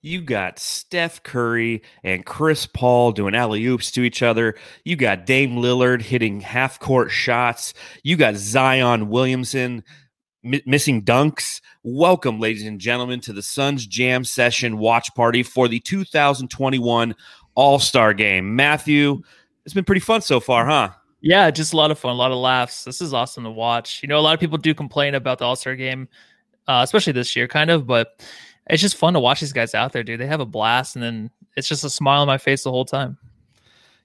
You got Steph Curry and Chris Paul doing alley oops to each other. You got Dame Lillard hitting half court shots. You got Zion Williamson mi- missing dunks. Welcome, ladies and gentlemen, to the Suns Jam Session watch party for the 2021 All Star Game. Matthew, it's been pretty fun so far, huh? Yeah, just a lot of fun, a lot of laughs. This is awesome to watch. You know, a lot of people do complain about the All Star Game, uh, especially this year, kind of, but it's just fun to watch these guys out there, dude. They have a blast, and then it's just a smile on my face the whole time.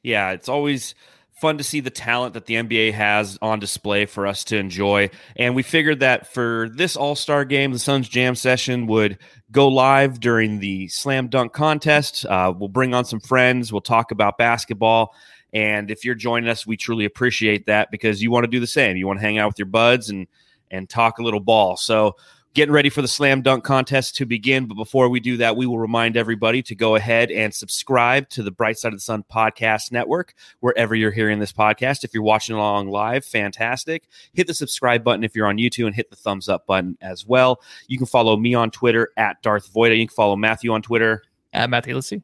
Yeah, it's always fun to see the talent that the NBA has on display for us to enjoy. And we figured that for this All Star game, the Suns Jam session would go live during the slam dunk contest. Uh, we'll bring on some friends, we'll talk about basketball. And if you're joining us, we truly appreciate that because you want to do the same. You want to hang out with your buds and and talk a little ball. So getting ready for the slam dunk contest to begin. But before we do that, we will remind everybody to go ahead and subscribe to the Bright Side of the Sun podcast network wherever you're hearing this podcast. If you're watching along live, fantastic. Hit the subscribe button if you're on YouTube and hit the thumbs up button as well. You can follow me on Twitter at Darth Voida. You can follow Matthew on Twitter at Matthew Lissy.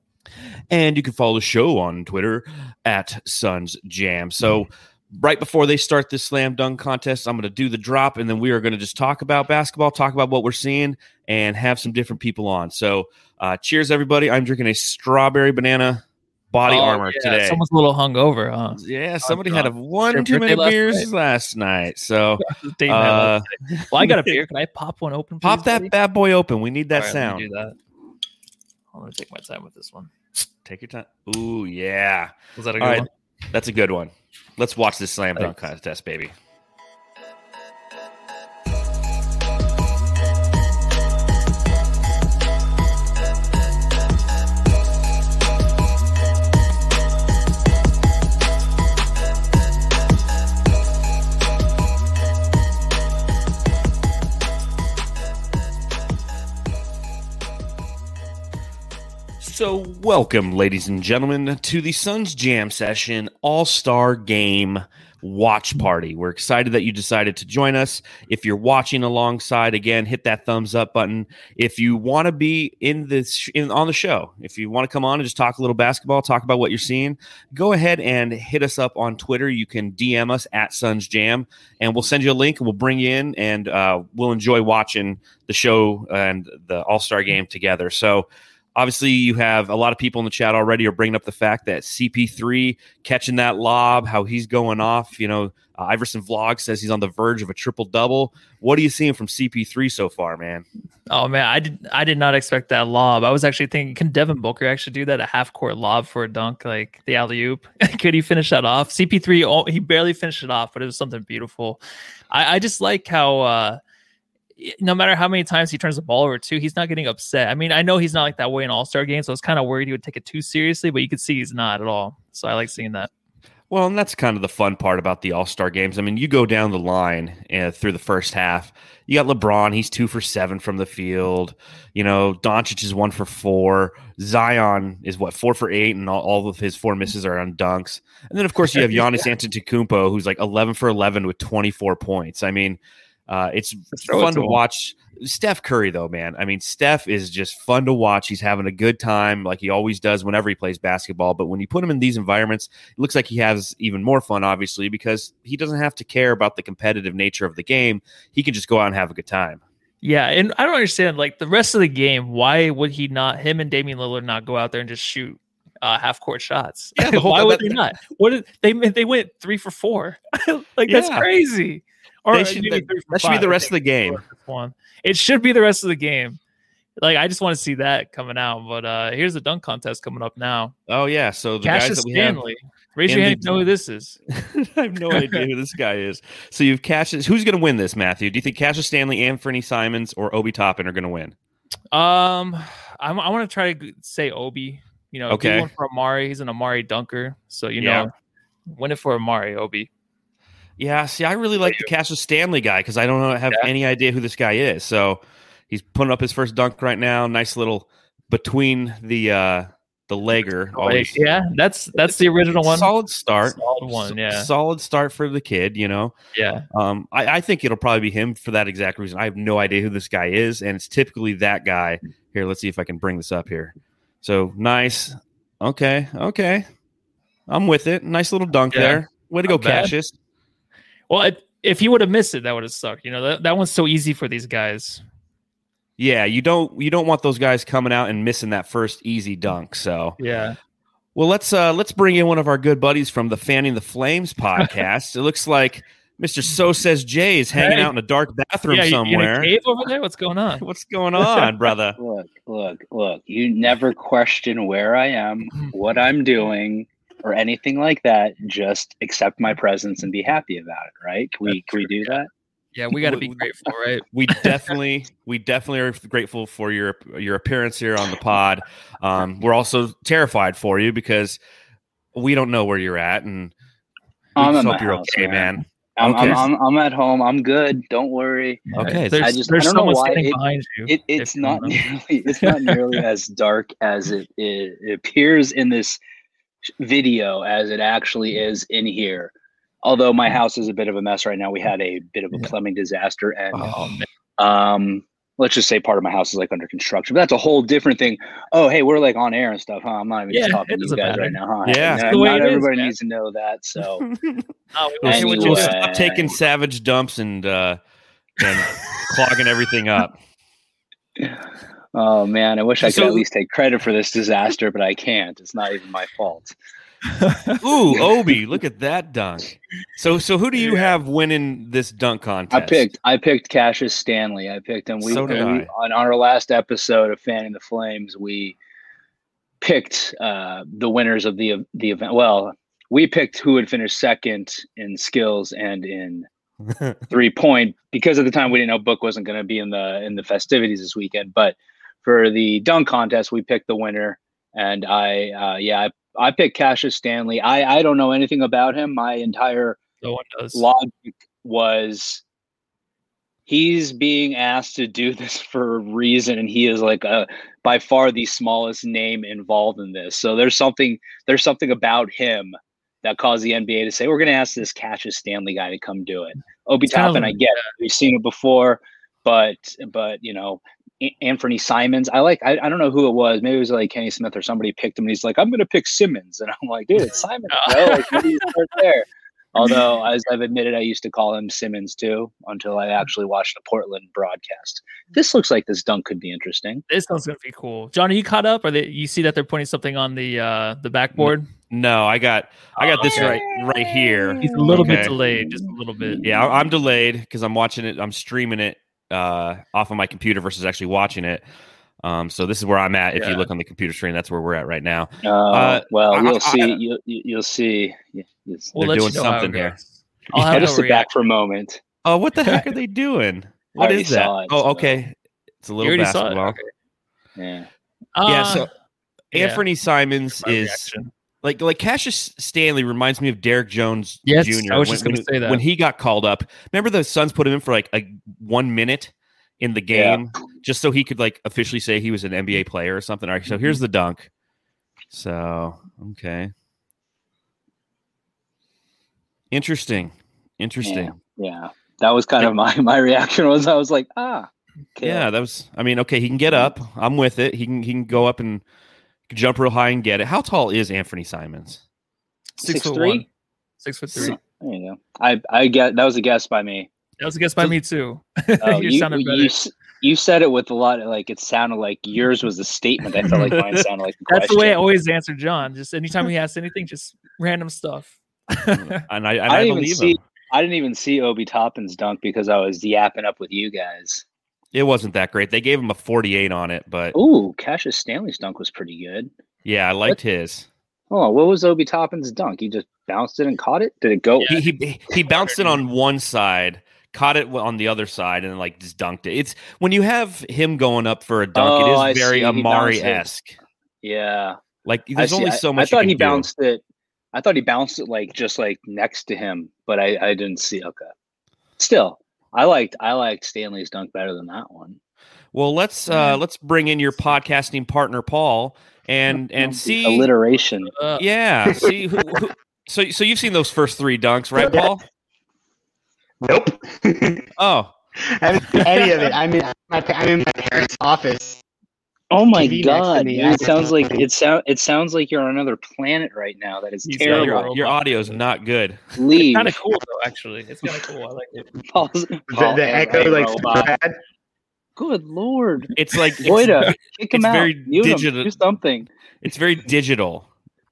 And you can follow the show on Twitter at Suns Jam. So, mm-hmm. Right before they start this slam dunk contest, I'm going to do the drop, and then we are going to just talk about basketball, talk about what we're seeing, and have some different people on. So, uh, cheers, everybody! I'm drinking a strawberry banana body oh, armor yeah. today. Someone's a little hungover, huh? Yeah, somebody had a one too many last beers night? last night. So, uh, well, I got a beer. Can I pop one open? Pop that buddy? bad boy open. We need that right, sound. do that. I'm gonna take my time with this one. Take your time. Ooh, yeah. Was that a good right. one? That's a good one. Let's watch this slam dunk contest, baby. So, welcome, ladies and gentlemen, to the Suns Jam Session All Star Game Watch Party. We're excited that you decided to join us. If you're watching alongside, again, hit that thumbs up button. If you want to be in this in, on the show, if you want to come on and just talk a little basketball, talk about what you're seeing, go ahead and hit us up on Twitter. You can DM us at Suns Jam, and we'll send you a link and we'll bring you in, and uh, we'll enjoy watching the show and the All Star Game together. So Obviously, you have a lot of people in the chat already are bringing up the fact that CP3 catching that lob, how he's going off. You know, uh, Iverson Vlog says he's on the verge of a triple double. What are you seeing from CP3 so far, man? Oh man, I did I did not expect that lob. I was actually thinking, can Devin Booker actually do that a half court lob for a dunk, like the alley oop? Could he finish that off? CP3, oh, he barely finished it off, but it was something beautiful. I, I just like how. uh no matter how many times he turns the ball over too, he's not getting upset. I mean, I know he's not like that way in All Star games, so I was kind of worried he would take it too seriously, but you could see he's not at all. So I like seeing that. Well, and that's kind of the fun part about the All Star games. I mean, you go down the line uh, through the first half. You got LeBron; he's two for seven from the field. You know, Doncic is one for four. Zion is what four for eight, and all, all of his four misses are on dunks. And then, of course, you have Giannis Antetokounmpo, who's like eleven for eleven with twenty four points. I mean uh, it's fun to watch. Steph Curry, though, man. I mean, Steph is just fun to watch. He's having a good time, like he always does whenever he plays basketball. But when you put him in these environments, it looks like he has even more fun, obviously, because he doesn't have to care about the competitive nature of the game. He can just go out and have a good time. Yeah, and I don't understand like the rest of the game. Why would he not? Him and Damian Lillard not go out there and just shoot uh, half court shots? Yeah, why would they not? What did they? They went three for four. like yeah. that's crazy. Or should, that, that should be the rest of the game. One. It should be the rest of the game. Like I just want to see that coming out. But uh here's the dunk contest coming up now. Oh yeah, so the Cassius guys that we Stanley. have. Raise your hand. The, know who this is. I have no idea who this guy is. So you've Cassius. Who's going to win this, Matthew? Do you think Cassius Stanley, and Anthony Simons, or Obi Toppin are going to win? Um, I, I want to try to say Obi. You know, okay. one for Amar'e. He's an Amar'e dunker, so you know, yeah. win it for Amar'e, Obi. Yeah, see, I really like the Cassius Stanley guy because I don't know, have yeah. any idea who this guy is. So he's putting up his first dunk right now. Nice little between the uh the legger. Always yeah, that's that's the original one. Solid start. Solid one, yeah. Solid start for the kid. You know. Yeah, Um, I, I think it'll probably be him for that exact reason. I have no idea who this guy is, and it's typically that guy. Here, let's see if I can bring this up here. So nice. Okay, okay. I'm with it. Nice little dunk Yeah. there. Way to go, Not bad. Cassius. well, if, if he would have missed it, that would have sucked. You know, that, that one's so easy for these guys. Yeah, you don't you don't want those guys coming out and missing that first easy dunk. So Yeah, well, let's uh let's bring in one of our good buddies from the Fanning the Flames podcast. it looks like Mr. So Says Jay is hanging Hey. out in a dark bathroom yeah. You, you in a somewhere. cave over there? What's going on? What's going on, brother? Look, look, look. You never question where I am, what I'm doing, or anything like that. Just accept my presence and be happy about it, right? Can we, That's can we do that? Yeah, we got to be grateful, right? we definitely we definitely are grateful for your your appearance here on the pod um, we're also terrified for you because we don't know where you're at and we I'm just at hope you're house, okay man. man I'm, Okay. I'm, I'm, I'm at home. I'm good. Don't worry. Okay, there's, I just- I there's don't know someone why standing it- behind you. It, if it's not nearly it's not nearly as dark as it, it, it appears in this video as it actually is in here. Although my house is a bit of a mess right now. We had a bit of a plumbing disaster and Oh um let's just say part of my house is like under construction but that's a whole different thing oh hey we're like on air and stuff huh i'm not even Yeah, talking to you guys matter. right now huh Yeah. not, It's the way not everybody man. needs to know that so oh, we we'll, wanna hear what we'll you Anyway. stop taking savage dumps and uh and clogging everything up oh man i wish i could So- at least take credit for this disaster but i can't. It's not even my fault. Ooh obi look at that dunk. So so who do you have winning this dunk contest? i picked i picked cassius stanley. I picked him. We, So did we I. on our last episode of fanning the flames we picked uh the winners of the the event. Well we picked who would finish second in skills and in three point because at the time we didn't know book wasn't going to be in the in the festivities this weekend but for the dunk contest we picked the winner. And i uh yeah i, I picked cassius stanley. I i don't know anything about him. My entire no one does. logic was he's being asked to do this for a reason and he is like a by far the smallest name involved in this. So there's something there's something about him that caused the nba to say we're going to ask this Cassius stanley guy to come do it. Obi It's kind of toppin i get it. we've seen it before but but you know Anthony Simons. I like. I, I don't know who it was. Maybe it was like Kenny Smith or somebody picked him, and he's like, "I'm going to pick Simmons," and I'm like, "Dude, it's Simons, bro. Like, what you start there?" Although, as I've admitted, I used to call him Simmons too until I actually watched the Portland broadcast. This looks like this dunk could be interesting. This one's gonna be cool. John, are you caught up? Or they, you see that they're putting something on the uh the backboard? no i got i got this Okay. right right here He's a little bit delayed, just a little bit. Yeah, I- I'm delayed because I'm watching it. I'm streaming it uh, off of my computer versus actually watching it. Um, so this is where I'm at. If you look on the computer screen, that's where we're at right now. Uh, Uh, well, I- you'll I- see. I- you, you- you'll see. Yeah, yes. We'll They're let doing you know something here. I'll I have just no sit back for a moment. Oh, what the heck are they doing? What is that? it, oh, so- okay. It's a little already it? basketball. Okay. Yeah. Yeah, Uh, so yeah. Anthony Simons is reaction. Like like Cassius Stanley reminds me of Derrick Jones Yes, Jr. I was when, just gonna say that. when he got called up. Remember the Suns put him in for like a one minute in the Yeah. game just so he could like officially say he was an NBA player or something. All right, so Mm-hmm. here's the dunk. So okay, interesting, interesting. Yeah. That was kind of my my reaction. Was I was like, ah. Okay. Yeah, that was. I mean, okay, he can get up. I'm with it. He can he can go up and jump real high and get it. How tall is Anthony Simons? six, Six foot three? one. Six foot three. There you go. I I get that was a guess by me. That was a guess by me too. Oh, you, you, sounded better. you, you said it with a lot of like it sounded like yours was a statement. I felt like mine sounded like a That's the way I always answer John. Just anytime he asks anything, just random stuff. Mm, and I, and I, I didn't even believe see him. I didn't even see Obi Toppin's dunk because I was yapping up with you guys. It wasn't that great. They gave him a 48 on it, but Ooh, Cassius Stanley's dunk was pretty good. yeah, I liked his. Oh, what was Obi Toppin's dunk? He just bounced it and caught it. Did it go? Yeah. He, he he bounced it on one side, caught it on the other side, and like just dunked it. It's when you have him going up for a dunk, Oh, I it is very see. He Amar'e esque. Yeah, Like there's only so much. I thought you he can do. bounced it. I thought he bounced it like just like next to him, but I I didn't see. Okay, still, I liked I liked Stanley's dunk better than that one. Well, let's uh let's bring in your podcasting partner Paul and and see alliteration. Uh, yeah see who, who, so so you've seen those first three dunks right paul Nope. oh I haven't seen any of it. I'm in my I'm in my parents' office. Oh my TV god! me, It sounds like don't- it sound it sounds like you're on another planet right now. That is He's yeah, got terrible. your, your audio is not good Leave. kind of cool though. Actually, it's kind of cool. I like it. Paul's- The, Paul- the hey, echo hey, like robot. bad. Good lord, it's like it's, Voida, kick him it's out. very Mute him. Do something. it's very digital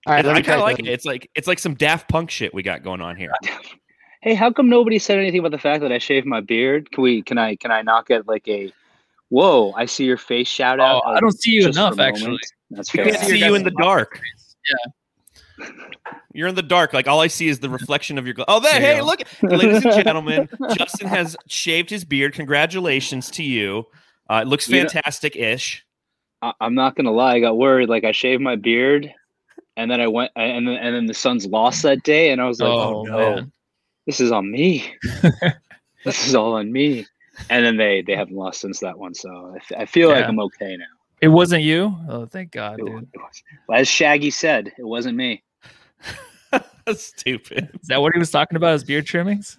All right, let i me try kind of like it it's like it's like some daft punk shit we got going on here Hey, how come nobody said anything about the fact that I shaved my beard? Can we? Can I? Can I not get like a? Whoa! I see your face shout out. Oh, I don't see you enough actually. That's we fair. can't see you in the dark Yeah. You're in the dark. Like all I see is the reflection of your. Gla- oh, there! There Hey, look, ladies and gentlemen, Justin has shaved his beard. Congratulations to you. Uh, it looks You know- fantastic-ish. I, I'm not gonna lie. I got worried. Like I shaved my beard, and then I went, and then and then the Suns lost that day, and I was like, Oh, oh, no, man. this is on me. this is all on me. And then they they haven't lost since that one, so I feel like I'm okay now. It wasn't you. Oh, thank God, It dude. it was- well, as Shaggy said, it wasn't me. Stupid. Is that what he was talking about? His beard trimmings?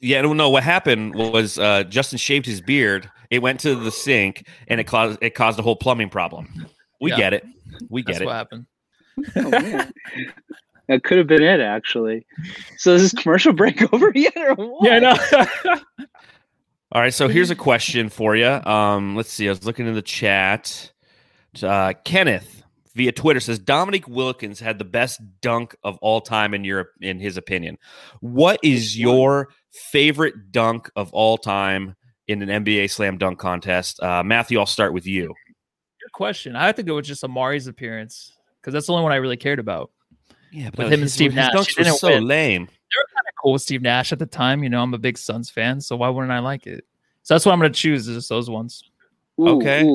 Yeah, I don't know. What happened was uh, Justin shaved his beard. It went to the sink, and it caused it caused a whole plumbing problem. We Yeah. get it. We That's get it. what happened. Oh, that could have been it, actually. So is this commercial break over yet, or what? Yeah, I know. All right, so here's a question for you. Um, let's see. I was looking in the chat. Uh, Kenneth via Twitter says Dominique Wilkins had the best dunk of all time in Europe, in his opinion. What is your favorite dunk of all time in an NBA slam dunk contest? Uh, Matthew, I'll start with you. Good question. I have to go with just Amar'e's appearance because that's the only one I really cared about. Yeah, With him and Steve Nash, dunks were so win. lame. They were kind cool with Steve Nash at the time. You know, I'm a big Suns fan, so why wouldn't I like it? So that's what I'm going to choose. Is just those ones. Ooh, Okay. Ooh,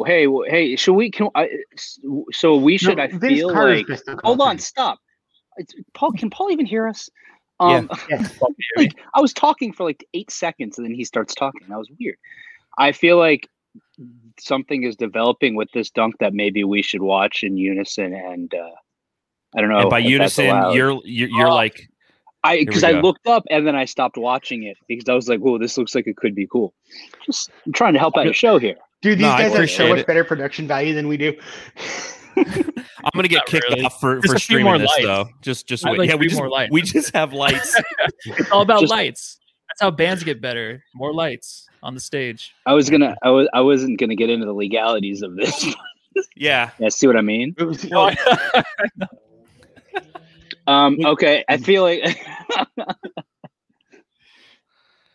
ooh. Hey, w- hey. Should we? Can I? s- So we should. No, I feel like. Hold on. Stop. It's, Paul, can Paul even hear us? Yeah. Um, Yeah. like I was talking for like eight seconds, and then he starts talking. That was weird. I feel like something is developing with this dunk that maybe we should watch in unison. And uh, I don't know. and by unison, you're you're, you're Oh. like I because I looked up and then I stopped watching it because I was like, "Whoa, this looks like it could be cool." Just I'm trying to help out the show here. Dude, these No, guys have so much it. better production value than we do. I'm gonna get Not kicked really. off for, Just for a streaming more this lights. though. Just just wait. like yeah, we just more lights. we just have lights. It's all about Just- lights. That's how bands get better. More lights on the stage. I was gonna, I was, I wasn't gonna get into the legalities of this. yeah. yeah, see what I mean? Was- Well, Um, okay, I feel like.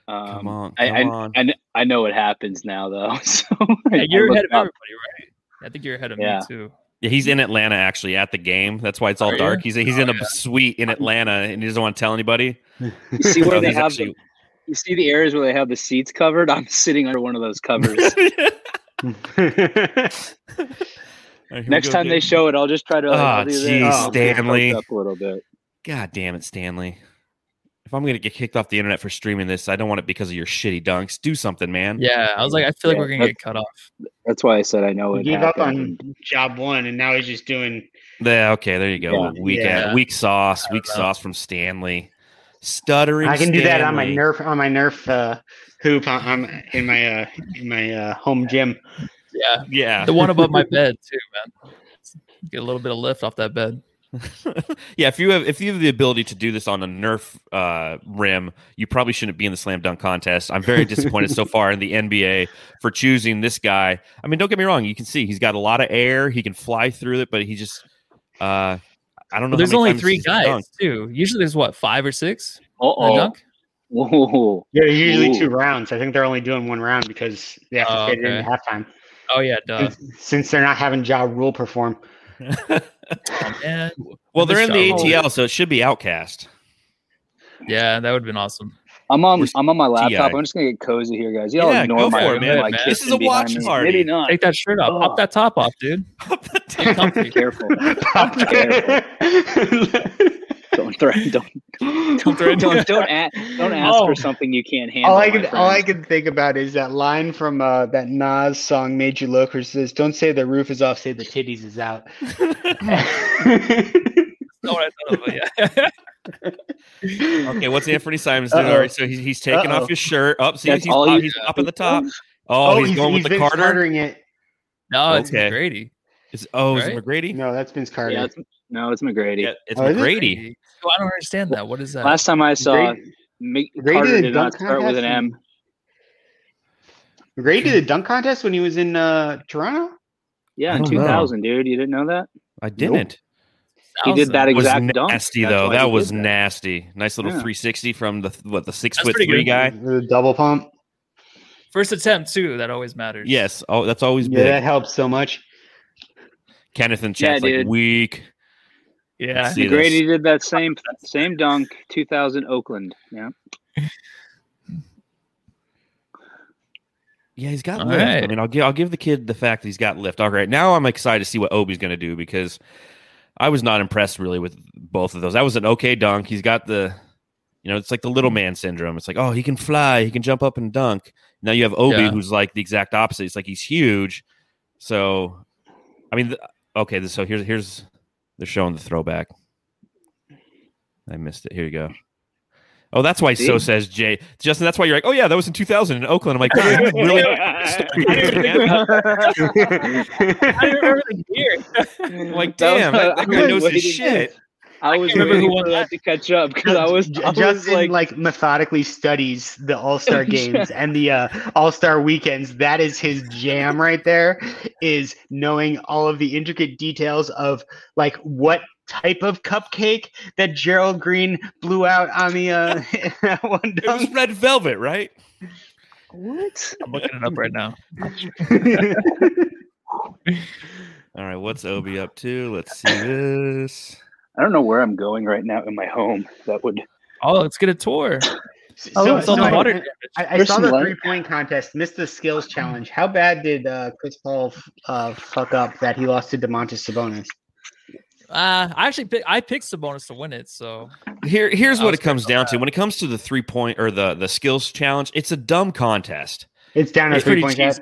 um, Come on, I, come I, on. I, I know what happens now, though. So I- Yeah, you're ahead of up. everybody, right? I think you're ahead of Yeah. me too. Yeah, he's in Atlanta actually at the game. That's why it's all Are you? dark. He's he's in Oh, a yeah. suite in Atlanta and he doesn't want to tell anybody. You see where So they have actually- the, you see the areas where they have the seats covered. I'm sitting under one of those covers. All right, here we Next go time they show it, I'll just try to. Like, I'll do this. jeez, I'll Stanley. up a little bit. God damn it, Stanley. If I'm gonna get kicked off the internet for streaming this, I don't want it because of your shitty dunks. Do something, man. Yeah, I was like, I feel like Yeah, we're gonna get cut off. That's why I said I know it. gave up on job one, and now he's just doing. Yeah, okay, there you go. Yeah. Weak Yeah. weak sauce, weak know. sauce from Stanley. Stuttering. I can do that on my Nerf on my Nerf uh, hoop on, on, in my uh, in my uh, home gym. Yeah, Yeah. the one above my bed too, man. Get a little bit of lift off that bed. yeah, if you have if you have the ability to do this on a Nerf uh, rim, you probably shouldn't be in the slam dunk contest. I'm very disappointed so far in the NBA for choosing this guy. I mean, don't get me wrong. You can see he's got a lot of air. He can fly through it, but he just uh, I don't know. Well, there's only three guys dunked. too. Usually there's what five or six in Uh-oh. dunk. Whoa. Yeah, there's usually Ooh. two rounds. I think they're only doing one round because they have to Oh, fit it in okay. halftime. Oh yeah, duh. Since, since they're not having Ja Rule perform. Oh, man. Well, they're in the Miss Ja Rule. ATL, so it should be OutKast. Yeah, that would have been awesome. I'm on. We're I'm on my laptop. TI. I'm just gonna get cozy here, guys. Y'all Yeah, ignore go my, for it, man. my Man, this is a watch me. party. Maybe not. Take that shirt off. Oh. Pop that top off, dude. Get comfy. Careful. Don't threaten. Don't Don't threaten. don't don't, a- don't ask Oh. for something you can't handle. all I can all I can think about is that line from uh, that Nas song "Made You Look," where it says, "Don't say the roof is off, say the titties is out." Not what I thought of, but yeah. Okay, what's Anthony Simons doing? All so he's, he's taking Uh-oh. off his shirt. Up, see, That's he's, all pop- you he's do. popping the top. Oh, he's, going with the Vince Carter. Cartering it. no, it's Okay. McGrady. Is, oh, is it McGrady? No, that's Vince Carter. Yeah, it's, no, it's McGrady. Yeah, it's Oh, is it? McGrady. So I don't understand that. What is that? Last time I saw Grady- Mc- Carter did did not start with an M. Ray did a dunk contest when he was in uh, Toronto. Yeah, in don't know. 2000, dude. You didn't know that? I didn't. He did that It was exact dunk. nasty That's though. That was did that. nasty. Nice little Yeah. 360 from the what the six That's foot three good. guy. The double pump. First attempt too. That always matters. Yes. Oh, that's always Yeah, big. that helps so much. Kenneth and Yeah, like dude. weak. Yeah. See this. Grady did that same same dunk, 2000 Oakland. Yeah. Yeah, he's got All lift. I mean, I'll give I'll give the kid the fact that he's got lift. All right, now I'm excited to see what Obi's going to do because I was not impressed really with both of those. That was an okay dunk. He's got the, you know, it's like the little man syndrome. It's like, oh, he can fly, he can jump up and dunk. Now you have Obi, Yeah. who's like the exact opposite. It's like he's huge. So, I mean, th- okay. So here's here's they're showing the throwback. I missed it. Here you go. Oh, that's why so says Jay. Justin, that's why you're like, oh yeah, that was in 2000 in Oakland. I'm like, "God, really I remember the year. I'm like, damn, that, that I guy was knows his waiting- shit. I was can't remember waiting who won for that to catch up because I was, J- I was like, like, methodically studies the All Star games and the uh, All Star weekends. That is his jam right there. Is knowing all of the intricate details of like what type of cupcake that Gerald Green blew out on the uh, that one It was red velvet, right? what? I'm looking it up right now. All right, what's Obi up to? Let's see this. I don't know where I'm going right now in my home. That would Oh, let's get a tour. so, Oh, it's on so the I- water. damage. I, I saw the light. three point contest, missed the skills challenge. How bad did uh, Chris Paul uh, fuck up that he lost to Domantas Sabonis? Uh, I actually pick, I picked Sabonis to win it. So Here, here's what it comes pretty down to. When it comes to the three point or the the skills challenge, it's a dumb contest. It's down to it's three pretty point contest.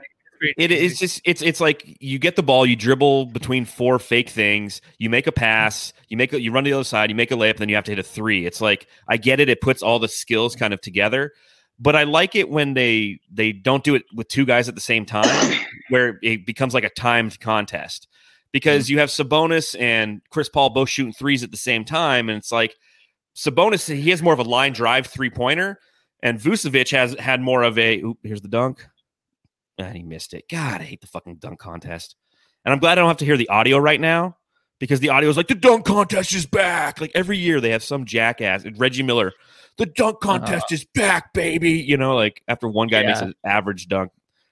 It is just it's it's like you get the ball, you dribble between four fake things, you make a pass, you make a, you run to the other side, you make a layup, then you have to hit a three. It's like I get it; it puts all the skills kind of together. But I like it when they they don't do it with two guys at the same time, where it becomes like a timed contest. Because mm-hmm. you have Sabonis and Chris Paul both shooting threes at the same time, and it's like Sabonis he has more of a line drive three pointer, and Vucevic has had more of a. Oop, here's the dunk. And he missed it. God, I hate the fucking dunk contest. And I'm glad I don't have to hear the audio right now because the audio is like the dunk contest is back. Like every year they have some jackass Reggie Miller. The dunk uh-huh. contest is back, baby. You know, like after one guy makes an average dunk.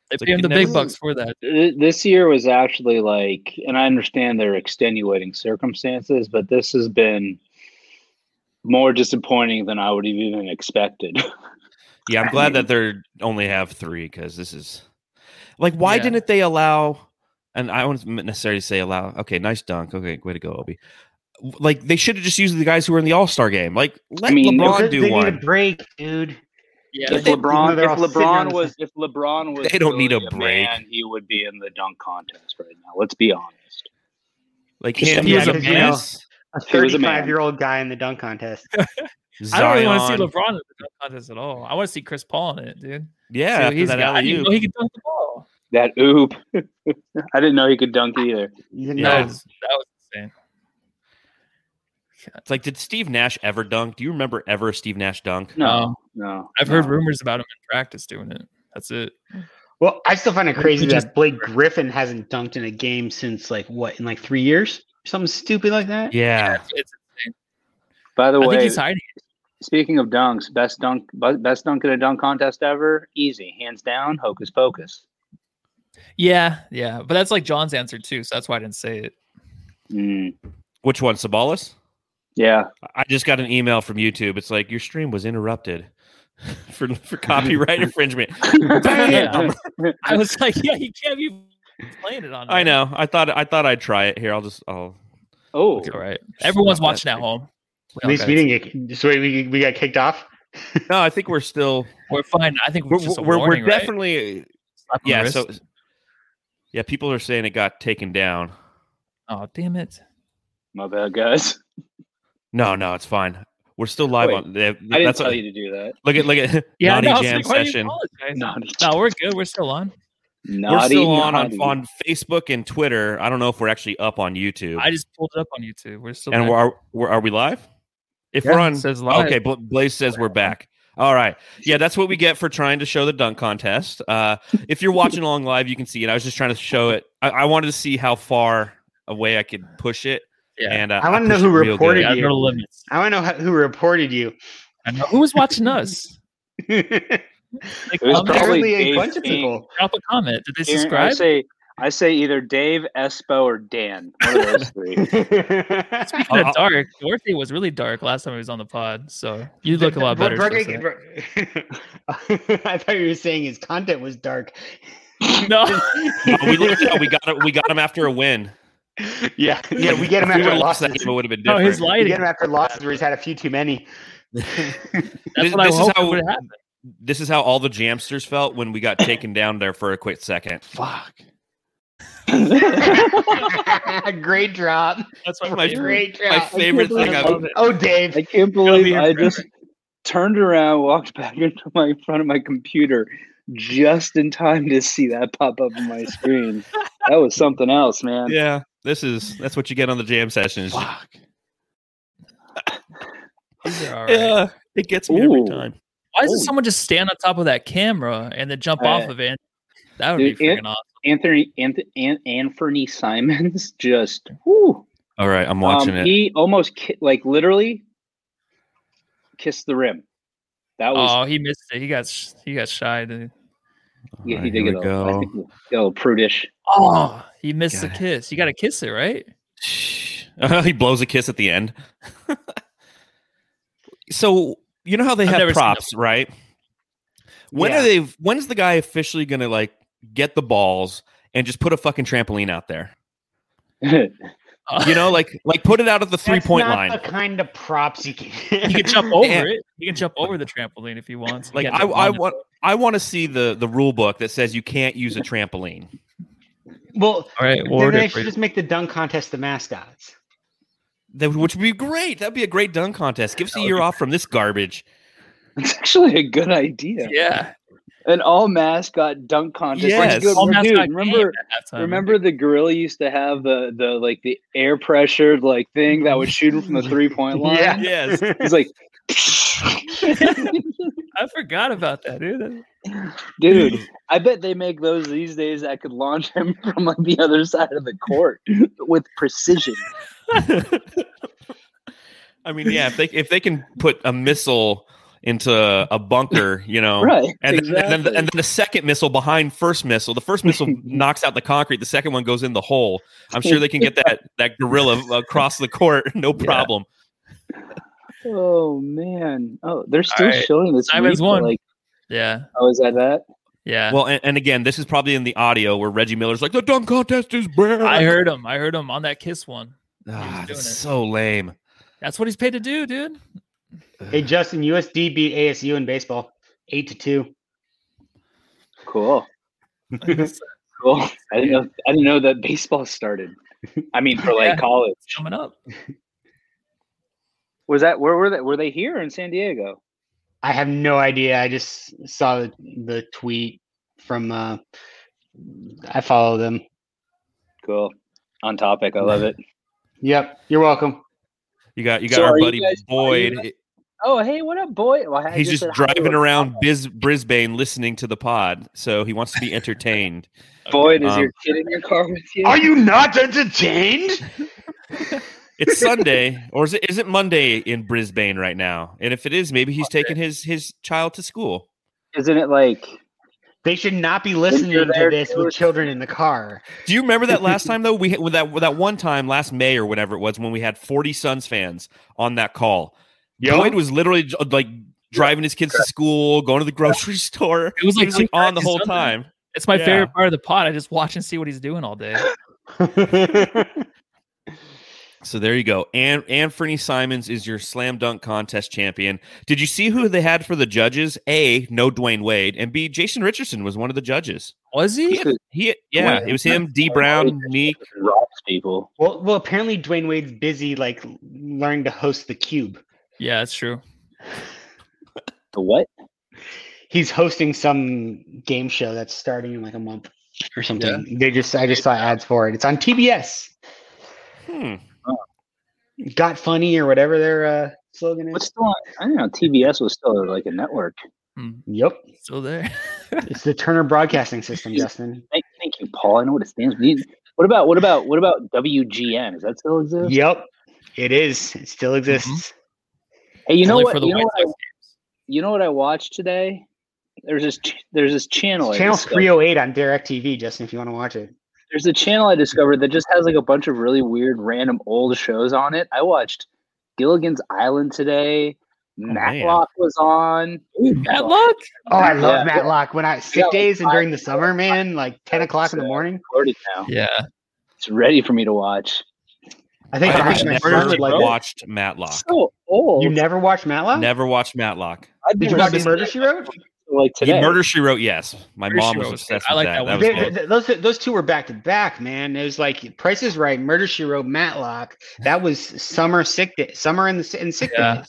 They It's pay him like the big bucks for that. This year was actually like, and I understand there are extenuating circumstances, but this has been more disappointing than I would have even expected. Yeah, I'm glad that they're only have three because this is like why Yeah. didn't they allow? And I wouldn't necessarily say allow. Okay, nice dunk. Okay, way to go, Obi. Like they should have just used the guys who were in the All Star game. Like let mean, LeBron Because do they one. need a break, dude. Yeah, if they- LeBron, they're if all sitting on LeBron was, if LeBron was, They don't need a really break. man, he would be in the dunk contest right now. Let's be honest. Like Just him, he was a James, man. A He was a 35 year old guy in the dunk contest. I don't really want to see LeBron in the dunk contest at all. I want to see Chris Paul in it, dude. Yeah, See what he's that got. I didn't know he could dunk the ball. That oop. I didn't know he could dunk either. You Yeah. That was that was insane. It's like, did Steve Nash ever dunk? Do you remember ever a Steve Nash dunk? No, no. I've heard rumors about him in practice doing it. That's it. well, I still find it He crazy just- that Blake Griffin hasn't dunked in a game since like what in like three years, something stupid like that. Yeah, It's, it's. By the I think way, he's hiding. it. Speaking of dunks, best dunk, best dunk in a dunk contest ever, easy, hands down, hocus pocus. Yeah, yeah, but that's like John's answer too. So that's why I didn't say it. Mm, which one, Sabalas? yeah, I just got an email from YouTube. It's like your stream was interrupted for for copyright infringement. Bam! I was like, yeah, you can't be playing it on. I know. I thought I thought I'd try it. Here, I'll just I'll Oh, all right. Everyone's watching at home. We At all least got we it. didn't get. So wait, we we got kicked off. No, I think we're still We're fine. I think we're we're we're, warning, we're right? definitely Slap yeah. wrist. So yeah, people are saying it got taken down. oh damn it! My bad, guys. No, no, it's fine. We're still live Wait, on. they- I didn't that's tell what- you to do that. Look at look at Yeah, Naughty no, Jam like, why do you session. Naughty, No, we're good. We're still on. We're still on, on on Facebook and Twitter. I don't know if we're actually up on YouTube. I just pulled it up on YouTube. We're still and we're, are, we're are we live? If Yeah, we're on, says live. okay. Blaze says we're back. All right, yeah, that's what we get for trying to show the dunk contest. Uh, if you're watching along live, you can see it. I was just trying to show it. I, I wanted to see how far away I could push it. Yeah. and uh, I wanna know who reported good. You. no. I want to know how, who reported you. I know. Who was watching us? Like, It was probably a bunch of people. drop a comment. Did they Aaron, I subscribe? say I say either Dave, Espo, or Dan. One of those three. Speaking I'll- of dark, Dorothy was really dark last time he was on the pod. So you look a lot better. Dark- since then. I thought you were saying his content was dark. No. Oh, we looked, no, we got it. We got him after a win. Yeah, yeah, we get him we after would've lost losses. that game, it would have been oh, No, different. his We lighting. get him after losses where he's had a few too many. That's This- what I this is hoped how- would happen. This is how all the Jamsters felt when we got taken down there for a quick second. Fuck. Great drop. That's my My- favorite. Great My favorite thing I I've love. Oh, Dave. I can't believe I just turned around, walked back into my front of my computer just in time to see that pop up on my screen. That was something else, man. Yeah, this is that's what you get on the jam sessions. Fuck. These are all right. Yeah, it gets me every time. Why doesn't Holy- someone just stand on top of that camera and then jump off of it? That would dude, be it- freaking awesome. Anthony Anthony, An- Anthony Simons just whew, All right, I'm watching um, it. He almost ki- like literally kissed the rim. That was Oh, he missed it. He got sh- he got shy. Dude. yeah, All he did get we a, I go. think, he a little prudish. Oh, he missed the it. kiss. You got to kiss it, right? Shh. he blows a kiss at the end. so you know how they I've have props, right? When Yeah. are they? When's the guy officially going to like get the balls and just put a fucking trampoline out there? You know, like like put it out at the three That's point not line. the kind of props you can. he can jump over Yeah. it. You can jump over the trampoline if he wants. Like can't I, I want I want to see the the rule book that says you can't use a trampoline. well, All right, then we'll they should you. just make the dunk contest the mascots. That which would be great. That'd be a great dunk contest. Give us a year off from this garbage. It's actually a good idea. Yeah. An all mascot dunk contest. Yes. Like, dude, All dude, mascot remember game at halftime. remember the gorilla used to have the the like the air pressured like thing that would shoot him from the three point line. Yeah. Yes. He's like I forgot about that, dude. Dude, I bet they make those these days that could launch him from like the other side of the court with precision. I mean, yeah, if they if they can put a missile into a bunker, you know, Right. and, then, and, then, exactly. and then a second missile behind first missile. The first missile knocks out the concrete. The second one goes in the hole. I'm sure they can get that that gorilla across the court, no Yeah. problem. oh man. Oh, they're still right. showing this. Simon's replay, won. Like, Yeah. oh, is that that? Yeah. Well, and, and again, this is probably in the audio where Reggie Miller's like, "The dunk contest is bad." I heard him. I heard him on that kiss one. Ah, that's so lame. That's what he's paid to do, dude. Hey, Justin, USD beat ASU in baseball, eight to two. Cool. Cool. I didn't know. I didn't know that baseball started. I mean, for like Yeah. college. Coming up. Was that where were they? Were they here in San Diego? I have no idea. I just saw the, the tweet from. Uh, I follow them. Cool. On topic. I love it. Yep, you're welcome. You got you got So our are you buddy guys- are you Boyd. Oh, hey, what up, boy? Well, He's just just driving around. Biz, Brisbane listening to the pod, so he wants to be entertained. Boyd, is Um, your kid in your car with you? Are you not entertained? It's Sunday, or is it is it Monday in Brisbane right now? And if it is, maybe he's taking his his child to school. Isn't it like? They should not be listening to this with children in the car. Do you remember that last time though? We with that that one time last May or whatever it was when we had forty Suns fans on that call. Yo. Boyd was literally like driving his kids to school, going to the grocery store. It was He like was like on the whole time. It's my Yeah. favorite part of the pod. I just watch and see what he's doing all day. So there you go. And Anthony Simons is your slam dunk contest champion. Did you see who they had for the judges? A, no Dwyane Wade, and B, Jason Richardson was one of the judges. Was he? He, yeah, it was him, Dee Brown, Neek. Rocks people. Well, well, apparently Dwyane Wade's busy like learning to host the cube. Yeah, that's true. The what? He's hosting some game show that's starting in like a month or something. They just I just saw ads for it. It's on TBS. Hmm. Got funny or whatever their uh, slogan What's is. still on? I don't know. TBS was still like a network. Hmm. Yep, Still there. it's the Turner Broadcasting System, Justin. Thank, thank you, Paul. I know what it stands for. What about what about what about WGN? Does that still exist? Yep, it is. It still exists. Hey, you know what? for the You know what, I, you know what I watched today? There's this ch- there's this channel. I Channel 308 on DirecTV, Justin, if you want to watch it. There's a channel I discovered that just has like a bunch of really weird, random old shows on it. I watched Gilligan's Island today. Oh, man. Matlock was on. Matlock? Oh, I love Yeah. Matlock. When I sick Yeah, days and during the summer, man, like 10 o'clock in the morning. Recorded now. Yeah. It's ready for me to watch. I think I I have my never first would like it. watched Matlock. So old. You never watched Matlock? Never watched Matlock. I've Did you watch Murder She Wrote? Like He today. Murder She Wrote. Yes, my Murder, mom was Wrote was obsessed good. I with like that. that That one. was They- good. those those two were back to back, man. It was like Price is Right, Murder She Wrote, Matlock. That was summer sick day, summer in the in sick Yeah. days.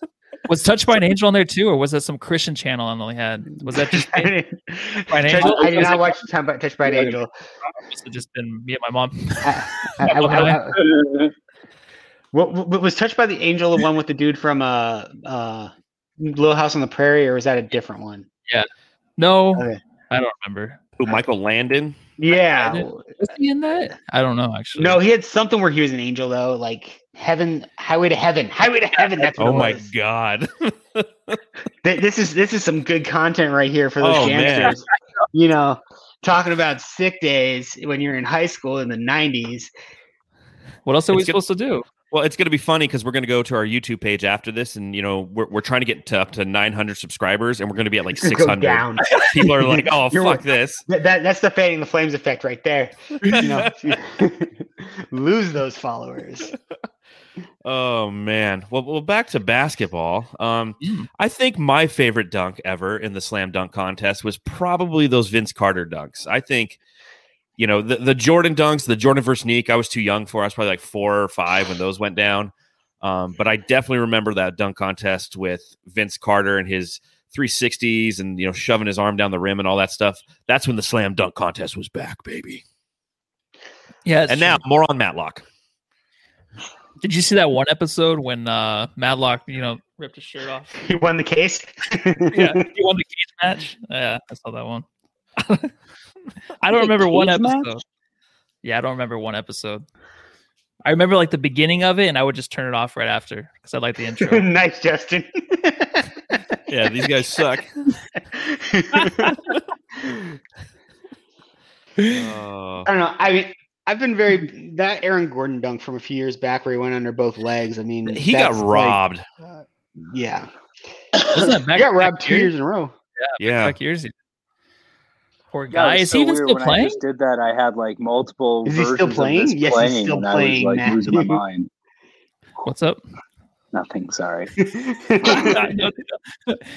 Was Touched by an Angel on there too, or was that some Christian channel I only had? Was that just I, me? didn't- By an Touch- Angel? I did not watch Time by, Touched by an Yeah. Angel. Must have just been me and my mom. I, I, I, I, I- what, what was Touched by the Angel the one with the dude from uh uh Little House on the Prairie, or was that a different one? Yeah. No, Okay. I don't remember. Who, Michael Landon. Yeah. Was he in that? I don't know actually. No, he had something where he was an angel though, like heaven, highway to heaven, highway to heaven. That's what Oh it my was. god. Th- This is this is some good content right here for those Oh, man. youngsters. You know, talking about sick days when you're in high school in the '90s. What else are we good- supposed to do? Well, it's going to be funny because we're going to go to our YouTube page after this, and you know we're, we're trying to get to up to 900 subscribers, and we're going to be at like It's gonna go 600. People are like, "Oh, You're fuck this." That, that that's the fanning the flames effect right there. You know, lose those followers. Oh man. Well, well, back to basketball. Um, Mm. I think my favorite dunk ever in the slam dunk contest was probably those Vince Carter dunks. I think, you know, the, the Jordan dunks, the Jordan versus Neek, I was too young for. I was probably like four or five when those went down. Um, but I definitely remember that dunk contest with Vince Carter and his 360s and you know shoving his arm down the rim and all that stuff. That's when the slam dunk contest was back, baby. Yeah, and true. now more on Matlock. did you see that one episode when uh Matlock, you know, ripped his shirt off? He won the case. yeah, he won the cage match. Yeah, I saw that one. I don't remember one cage match? episode. Yeah, I don't remember one episode. I remember like the beginning of it, and I would just turn it off right after because I like the intro. nice, Justin. Yeah, these guys suck. Oh. I don't know. I mean, I've been very that Aaron Gordon dunk from a few years back where he went under both legs. I mean, he got that's like- robbed. yeah, Wasn't that he got robbed back two years? years in a row. yeah. Back years. Ago. Poor guy. it was Is so he even weird still when I playing? just did that. I had like multiple. Is he still versions of playing? this Yes, he's still and I playing, was like losing my mind. What's up? Nothing. Sorry.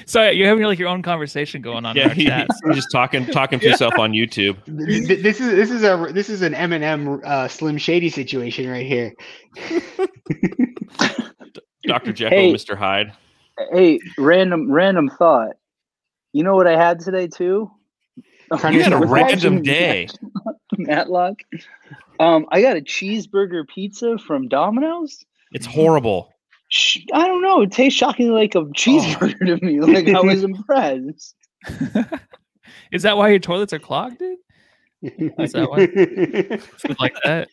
Sorry, you're having like your own conversation going on Yeah, our he, he's just talking talking to himself on YouTube. Th- th- this is this is a this is an Eminem uh, Slim Shady situation right here. Dr. Jekyll, Hey. Mr. Hyde. Hey, random random thought. You know what I had today too? Trying You had a random day. Matlock. Um, I got a cheeseburger pizza from Domino's. It's horrible. I don't know. It tastes shockingly like a cheeseburger to me. Like I was impressed. Is that why your toilets are clogged, dude? Is that why? Food like that?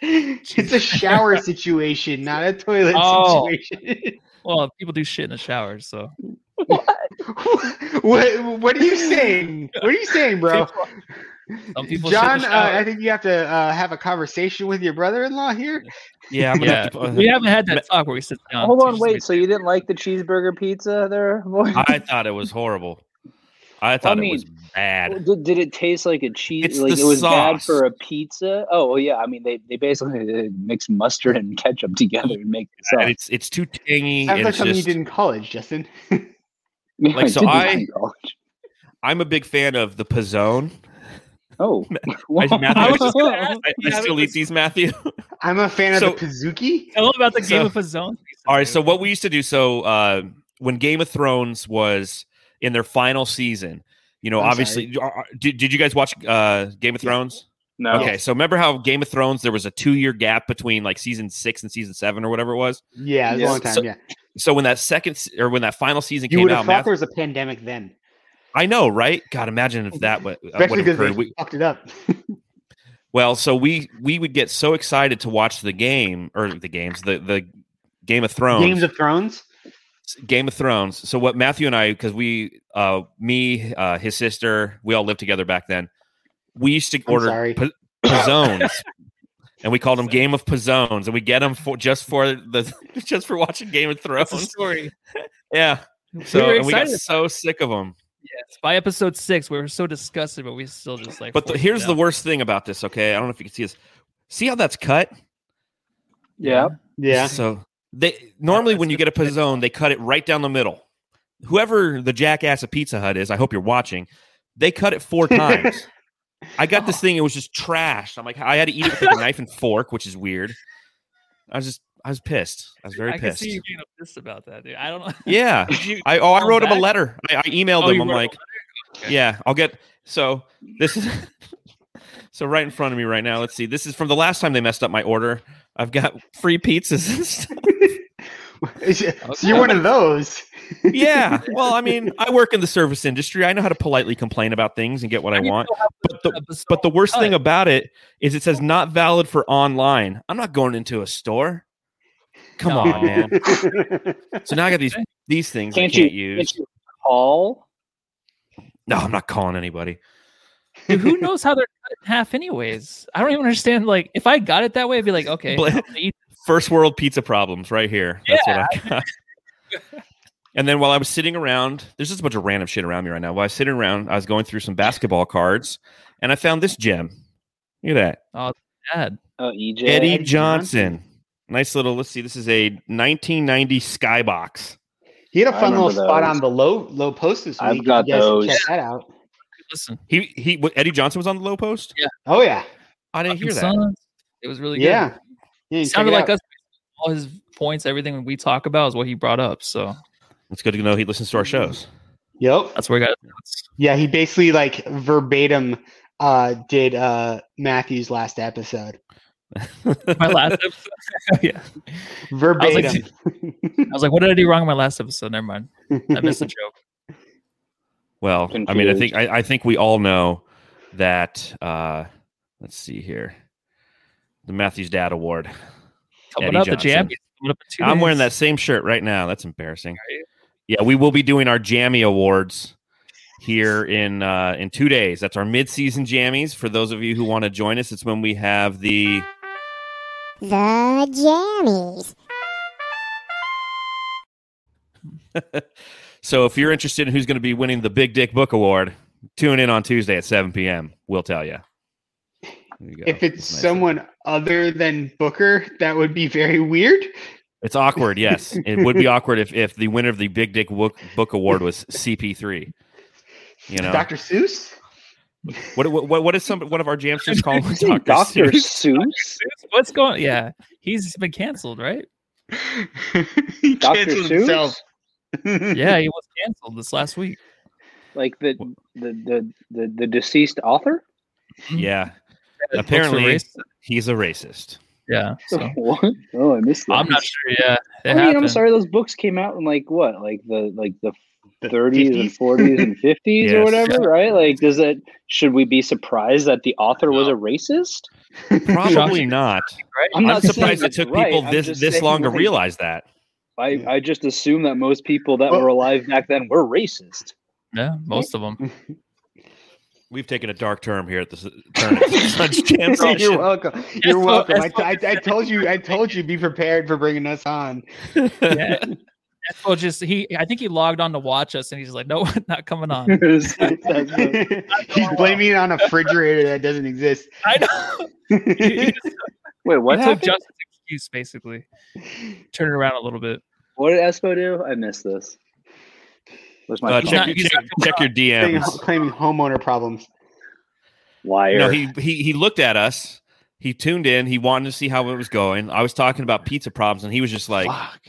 it's a shower situation, not a toilet Oh. situation. Well, people do shit in the shower, so what what are you saying? What are you saying, bro? some people John, uh. I think you have to uh, have a conversation with your brother-in-law here. Yeah, I'm yeah, have to, uh, we haven't had that talk where we sit down. Hold on, wait. So you didn't like the cheeseburger pizza there, boy? I thought it was horrible. I thought mean, it was bad. Did, did it taste like a cheese? It's like the it was bad for a pizza? Oh well, yeah. I mean, they, they basically mix mustard and ketchup together and make it. And it's it's too tangy. Sounds and like something just, you did in college, Justin. Yeah, like, so I- I'm a big fan of the Pizzone. Oh, Matthew, I, was just gonna ask, I, yeah, I still eat these, Matthew. I'm a fan So- of the Pazuki. Tell them about the So- Game of Zone. All right, so what we used to do, so uh, when Game of Thrones was in their final season, you know, I'm obviously, are- are- did, did you guys watch uh, Game of Yeah. Thrones? no. Okay, so remember how Game of Thrones there was a two year gap between like season six and season seven or whatever it was. Yeah, it was Yeah. a long time. So- yeah, So when that second or when that final season you came out, thought Matt, there was a pandemic then, I know, right? God, imagine if that would, uh, especially would have because occurred. We, fucked it up. well, so we we would get so excited to watch the game or the games, the the Game of Thrones. Games of Thrones. Game of Thrones. So what Matthew and I, because we, uh, me, uh, his sister, we all lived together back then. We used to order p- pizzones, and we called them Game of Pizzones, and we get them for just for the just for watching Game of That's the Thrones. story. Yeah. So were and we got so sick of them. Yes. By episode six, we were so disgusted, but we still just like. But the, here's the worst thing about this. Okay, I don't know if you can see this. See how that's cut? Yeah. Yeah, So they normally that's when you get a pizzone, they cut it right down the middle. Whoever the jackass of Pizza Hut is, I hope you're watching. They cut it four times. I got this oh. thing; it was just trash. I'm like, I had to eat it with a knife and fork, which is weird. I was just, I was pissed. I was very I pissed. see you being pissed about that, dude. I don't know. Yeah, you? I oh, I wrote him a letter. I, I emailed Oh, him. I'm like, Okay. yeah, I'll get. So this is so right in front of me right now. Let's see. This is from the last time they messed up my order. I've got free pizzas and stuff. so you're one of those. yeah. Well, I mean, I work in the service industry. I know how to politely complain about things and get what I you want. But the but the worst thing about it is it says not valid for online. I'm not going into a store. Come No. on, man. So now I got these these things Can't I can't you, use. can't you call? No, I'm not calling anybody. Dude, who knows how they're cut in half, anyways? I don't even understand. Like, if I got it that way, I'd be like, okay, Bla- I'm eat First world pizza problems right here. That's what I got. and then while I was sitting around, there's just a bunch of random shit around me right now. While I was sitting around, I was going through some basketball cards and I found this gem. Look at that. bad. Oh, oh EJ. Eddie, Eddie Johnson. Johnson. Nice little, let's see, this is a 1990 skybox. He had a fun little spot those. on the low low post this week. I've got you guys those. Check that out. Listen, He, he, Eddie Johnson was on the low post? Yeah. Oh yeah, I didn't hear that. Sons, It was really good. Yeah. yeah It check sounded like us. All his points, everything we talk about is what he brought up. So It's good to know he listens to our shows. Yep. that's where I got. Yeah, he basically like verbatim uh did uh Matthew's last episode. My last episode. yeah. Verbatim. I was like, what did I do wrong in my last episode? Never mind. I missed a joke. Well, I mean, I think I, I think we all know that. Uh, let's see here, the Matthews Dad Award. Coming up, the jam. Coming up in two I'm wearing that same shirt right now. That's embarrassing. Yeah, we will be doing our Jammy Awards here in uh, in two days. That's our mid-season jammies. For those of you who want to join us, it's when we have the The Jammies. so if you're interested in who's going to be winning the Big Dick Book Award, tune in on Tuesday at 7 p.m. We'll tell you. There you go. if it's nice. someone other than Booker, that would be very weird. it's awkward. Yes, it would be awkward if, if the winner of the Big Dick Book, Book Award was CP3. You know Dr. Seuss? what, what what is some one of our jamsters call him? Dr. Dr. Seuss? Seuss? What's going? Yeah, he's been canceled, right? he Dr. canceled Seuss? himself. Yeah, he was canceled this last week. Like the, the, the, the, the deceased author? Yeah, Books were Apparently- racist. he's a racist. yeah. So What? Oh, I missed that. I'm not sure. Yeah, it I mean, I'm sorry. Those books came out in like what, like the like the The 30s and 40s and 50s Yes. or whatever, right? Like, does it? Should we be surprised that the author was a racist? Probably not. right? I'm I'm, not surprised it took right. people I'm this this saying, long to like- realize that. I, I just assume that most people that Well- were alive back then were racist. Yeah, most of them. We've taken a dark term here at the s- turn at the Suns Jam You're welcome. You're well, welcome. I, that's I, I told you. I told you. Be prepared for bringing us on. Yeah. Espo just he I think he logged on to watch us and he's like, no, not coming on. He's blaming it on a refrigerator that doesn't exist. I know. He just Wait, what took happened? Justin's excuse basically. Turn it around a little bit. What did Espo do? I missed this. Where's my Uh, check, not- your- check, not check your Claiming, DMs. claiming homeowner problems. wire? No, he he he looked at us. He tuned in. He wanted to see how it was going. I was talking about pizza problems, and he was just like, Fuck.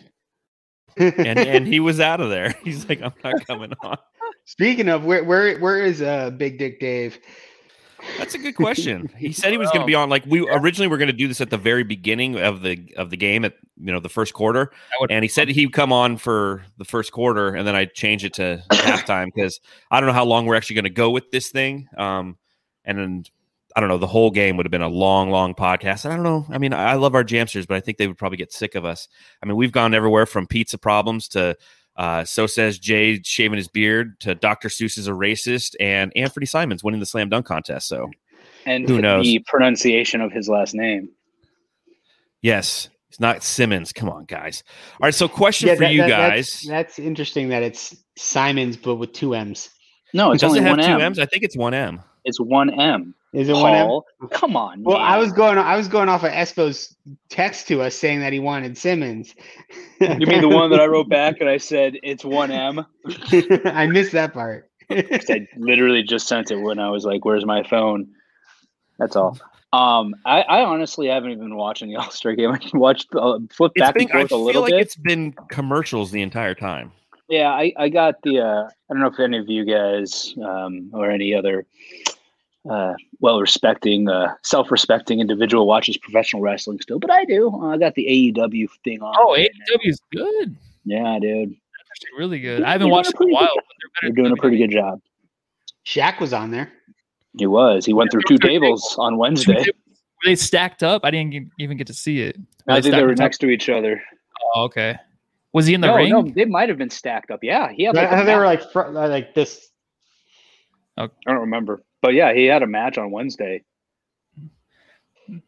and and he was out of there. He's like, I'm not coming on. Speaking of, where where where is uh Big Dick Dave? That's a good question. He said he was going to be on. Like we originally were going to do this at the very beginning of the of the game at you know the first quarter, and he said he'd come on for the first quarter, and then I changed it to halftime because I don't know how long we're actually going to go with this thing. Um, and then I don't know. The whole game would have been a long, long podcast. And I don't know. I mean, I love our jamsters, but I think they would probably get sick of us. I mean, we've gone everywhere from pizza problems to uh, so says Jay shaving his beard to Dr. Seuss is a racist and Anthony Simons winning the slam dunk contest. So and who knows? the pronunciation of his last name. yes, it's not Simmons. Come on, guys. All right. So question for that- you that- guys. That's, that's interesting that it's Simons but with two M's. No, it's Does only have one two M. M's? I think it's one M. It's one M. Is it one M? Paul, come on. Well, I was going. I was going off of Espo's text to us saying that he wanted Simmons. You mean the one that I wrote back and I said it's one M? I missed that part. 'Cause I literally just sent it when I was like, "Where's my phone?" That's all. Um, I, I honestly haven't even been watching the All Star game. I watched uh, flip It's back been, and I forth a feel little like bit. it's been commercials the entire time. Yeah, I, I got the. Uh, I don't know if any of you guys um, or any other uh, well-respecting, uh, self-respecting individual watches professional wrestling still, but I do. I got the AEW thing on. Oh, right. AEW is good. yeah, dude, Actually, really good. They're I haven't doing watched in a while. But they're they're doing a pretty good job. Shaq was on there. He was. He went through two tables on Wednesday. Were they stacked up? I didn't ge- even get to see it. Were I think they were on top? next to each other. Oh, okay. Was he in the no, ring? no, they might have been stacked up. Yeah, he had. Like a they were like fr- like this. I don't remember, but yeah, he had a match on Wednesday.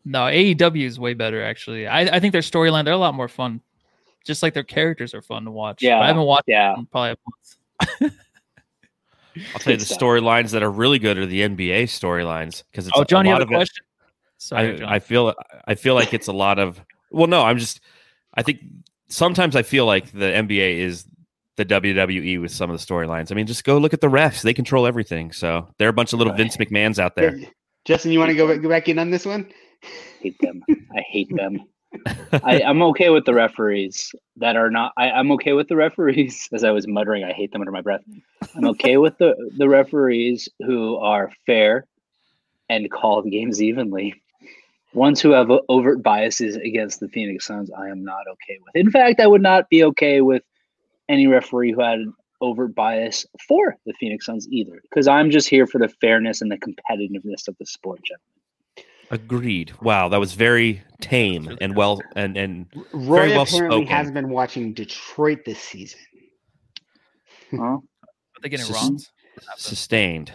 No, AEW is way better actually. I, I think their storyline they're a lot more fun. Just like their characters are fun to watch. Yeah, I haven't watched Yeah, them probably a month. I'll tell you the storylines that are really good are the NBA storylines because it's Oh, John, a you lot have a of it- question? Sorry, I, John. I feel I feel like it's a lot of well no I'm just I think sometimes I feel like the NBA is the WWE with some of the storylines. I mean just go look at the refs they control everything so they're a bunch of little Right. Vince McMahon's out there. Justin, you want to go back, go back in on this one? hate them. I hate them. I, I'm okay with the referees that are not. I, I'm okay with the referees, as I was muttering. I hate them under my breath. I'm okay with the the referees who are fair and call the games evenly. Ones who have overt biases against the Phoenix Suns, I am not okay with. In fact, I would not be okay with any referee who had an overt bias for the Phoenix Suns either, because I'm just here for the fairness and the competitiveness of the sport. Gentlemen. Agreed. Wow, that was very tame and well and and Roy well apparently spoken. has been watching Detroit this season. Huh? Are they getting it Sus- wrong? sustained.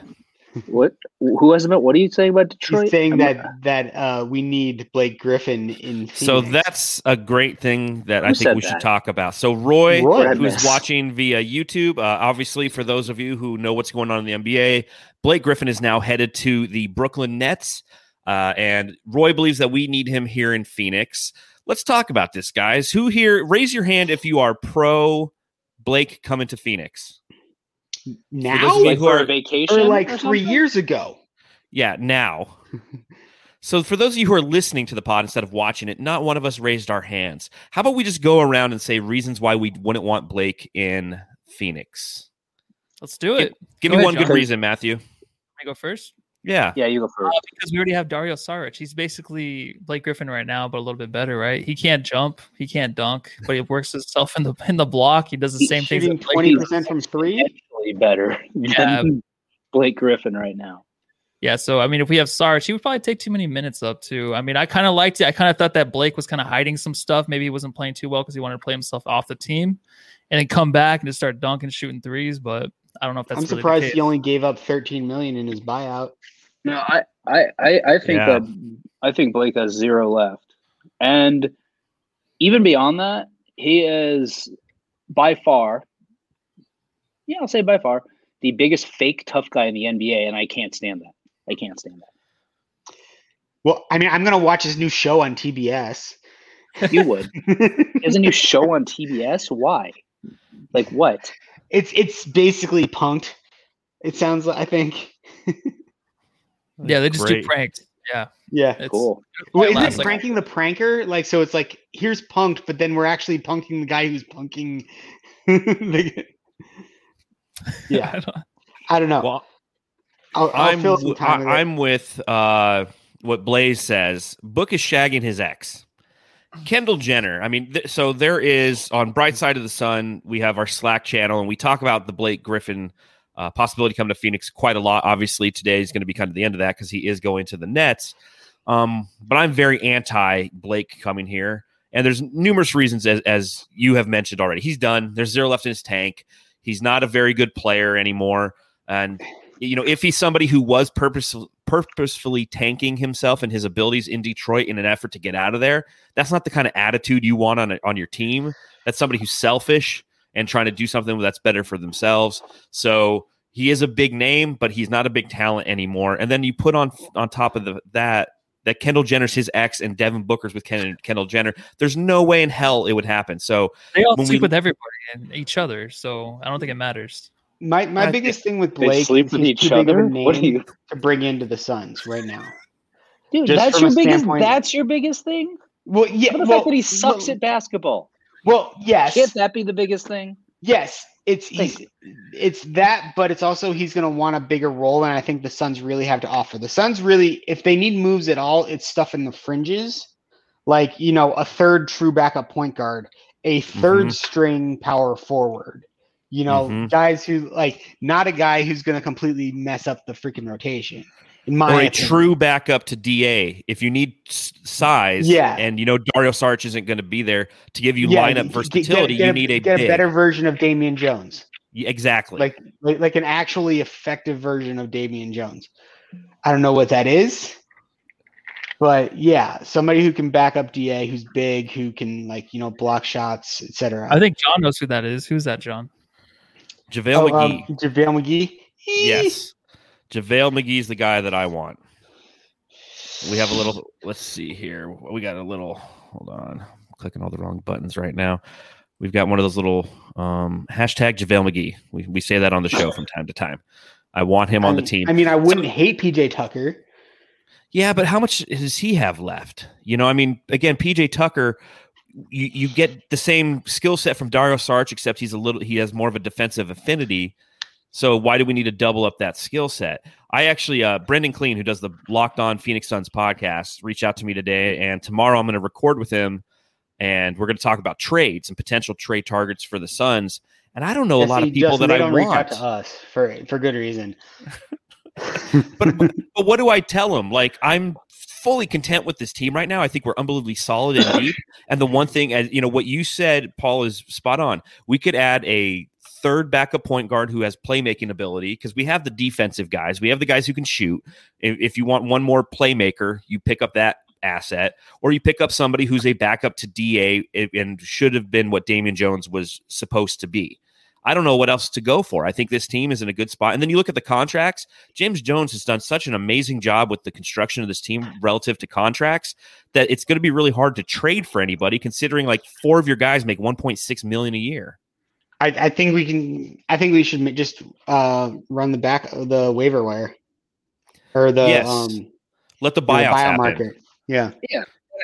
What? Who hasn't been? What are you saying about Detroit? He's saying I'm- that that uh, we need Blake Griffin in. So that's a great thing that I think said we should talk about. So Roy, Roy. who's watching via YouTube, uh, obviously for those of you who know what's going on in the NBA, Blake Griffin is now headed to the Brooklyn Nets, uh, and Roy believes that we need him here in Phoenix. Let's talk about this, guys. Who here? Raise your hand if you are pro Blake coming to Phoenix. Now those of you like who for are- a vacation, or like or three something? years ago. Yeah, now. so for those of you who are listening to the pod instead of watching it, not one of us raised our hands. How about we just go around and say reasons why we wouldn't want Blake in Phoenix? Let's do it. Give Go me ahead, one good reason, Matthew. Can I go first? Yeah. Yeah, you go first. Uh, because we already have Dario Saric. He's basically Blake Griffin right now, but a little bit better, right? He can't jump, he can't dunk, but he works himself in the in the block. He does the He's same things. Shooting Twenty percent from three. Actually, better Yeah. than Blake Griffin right now. Yeah, so I mean, if we have Sarge, he would probably take too many minutes up too. I mean, I kind of liked it. I kind of thought that Blake was kind of hiding some stuff. Maybe he wasn't playing too well because he wanted to play himself off the team, and then come back and just start dunking, shooting threes. But I don't know if that's I'm really the surprised case. he only gave up 13 million in his buyout. No, I, I, I, I think Yeah. that I think Blake has zero left, and even beyond that, he is by far, yeah, I'll say by far the biggest fake tough guy in the NBA, and I can't stand that. I can't stand that. Well, I mean, I'm gonna watch his new show on TBS. You would. There's a new show on TBS. Why? Like what? It's it's basically punked. It sounds like I think. Yeah, they just Great. do pranks. Yeah, Yeah. it's Cool. Well, isn't last, it like- pranking the pranker? Like, so it's like here's punked, but then we're actually punking the guy who's punking. the... Yeah, I don't- I don't know. Well, I'll, I'll I'm fill some time with I, I'm with uh, what Blaze says. Book is shagging his ex. Kendall Jenner. I mean, th- so there is on Bright Side of the Sun. We have our Slack channel, and we talk about the Blake Griffin uh, possibility coming to Phoenix quite a lot. Obviously, today is going to be kind of the end of that because he is going to the Nets. Um, but I'm very anti Blake coming here, and there's numerous reasons as as you have mentioned already. He's done. There's zero left in his tank. He's not a very good player anymore, and you know, if he's somebody who was purpose, purposefully tanking himself and his abilities in Detroit in an effort to get out of there, that's not the kind of attitude you want on a, on your team. That's somebody who's selfish and trying to do something that's better for themselves. So he is a big name, but he's not a big talent anymore. And then you put on on top of the, that that Kendall Jenner's his ex and Devin Booker's with Ken, Kendall Jenner. There's no way in hell it would happen. So they all When sleep we- with everybody and each other, so I don't think it matters. my my I biggest thing with They Blake sleep is with he's each too big of a other. What do you, to bring into the Suns right now. dude? Just that's your biggest. That's your biggest thing. Well, yeah, How about the well, fact that he sucks well, at basketball? Well, yes, Can't that be the biggest thing? yes, it's Thank he's, it's that, but it's also he's going to want a bigger role, and I think the Suns really have to offer. The Suns really, if they need moves at all, it's stuff in the fringes, like you know, a third true backup point guard, a 3rd Mhm. string power forward. You know, Mhm. guys who like not a guy who's going to completely mess up the freaking rotation. In my or a opinion. true backup to DA. If you need size, Yeah. and you know Dario Saric isn't going to be there to give you Yeah, lineup get- get- versatility, get you a- need a get big. a better version of Damian Jones. Yeah, exactly. like, like like an actually effective version of Damian Jones. I don't know what that is, but yeah, somebody who can back up Da, who's big, who can like you know block shots, etc. I think John knows who that is. Who's that, John? JaVale oh, McGee. um, JaVale McGee. yes. JaVale McGee's the guy that I want. We have a little let's see here. We got a little hold on. I'm clicking all the wrong buttons right now. We've got one of those little um, hashtag JaVale McGee. We, we say that on the show from time to time. I want him on the team. I mean, I wouldn't hate PJ Tucker. Yeah, but how much does he have left? You know, I mean, again, PJ Tucker, you, you get the same skill set from Dario Saric, except he's a little he has more of a defensive affinity. So why do we need to double up that skill set? I actually, uh, Brendan Clean, who does the Locked On Phoenix Suns podcast, reached out to me today, and tomorrow I'm going to record with him, and we're going to talk about trades and potential trade targets for the Suns. And I don't know a lot of people Justin, that I don't reach out want. to us for for good reason. but, but but what do I tell him? Like I'm fully content with this team right now. I think we're unbelievably solid and deep. And the one thing, as you know, what you said, Paul, is spot on. We could add a third backup point guard who has playmaking ability because we have the defensive guys. We have the guys who can shoot. If, if you want one more playmaker, you pick up that asset, or you pick up somebody who's a backup to Da and should have been what Damian Jones was supposed to be. I don't know what else to go for. I think this team is in a good spot. And then you look at the contracts. James Jones has done such an amazing job with the construction of this team relative to contracts that it's going to be really hard to trade for anybody, considering like four of your guys make 1.6 million a year. I, I think we can. I think we should just uh, run the back of the waiver wire or the Yes. um Let the the buyout happen. market. Yeah.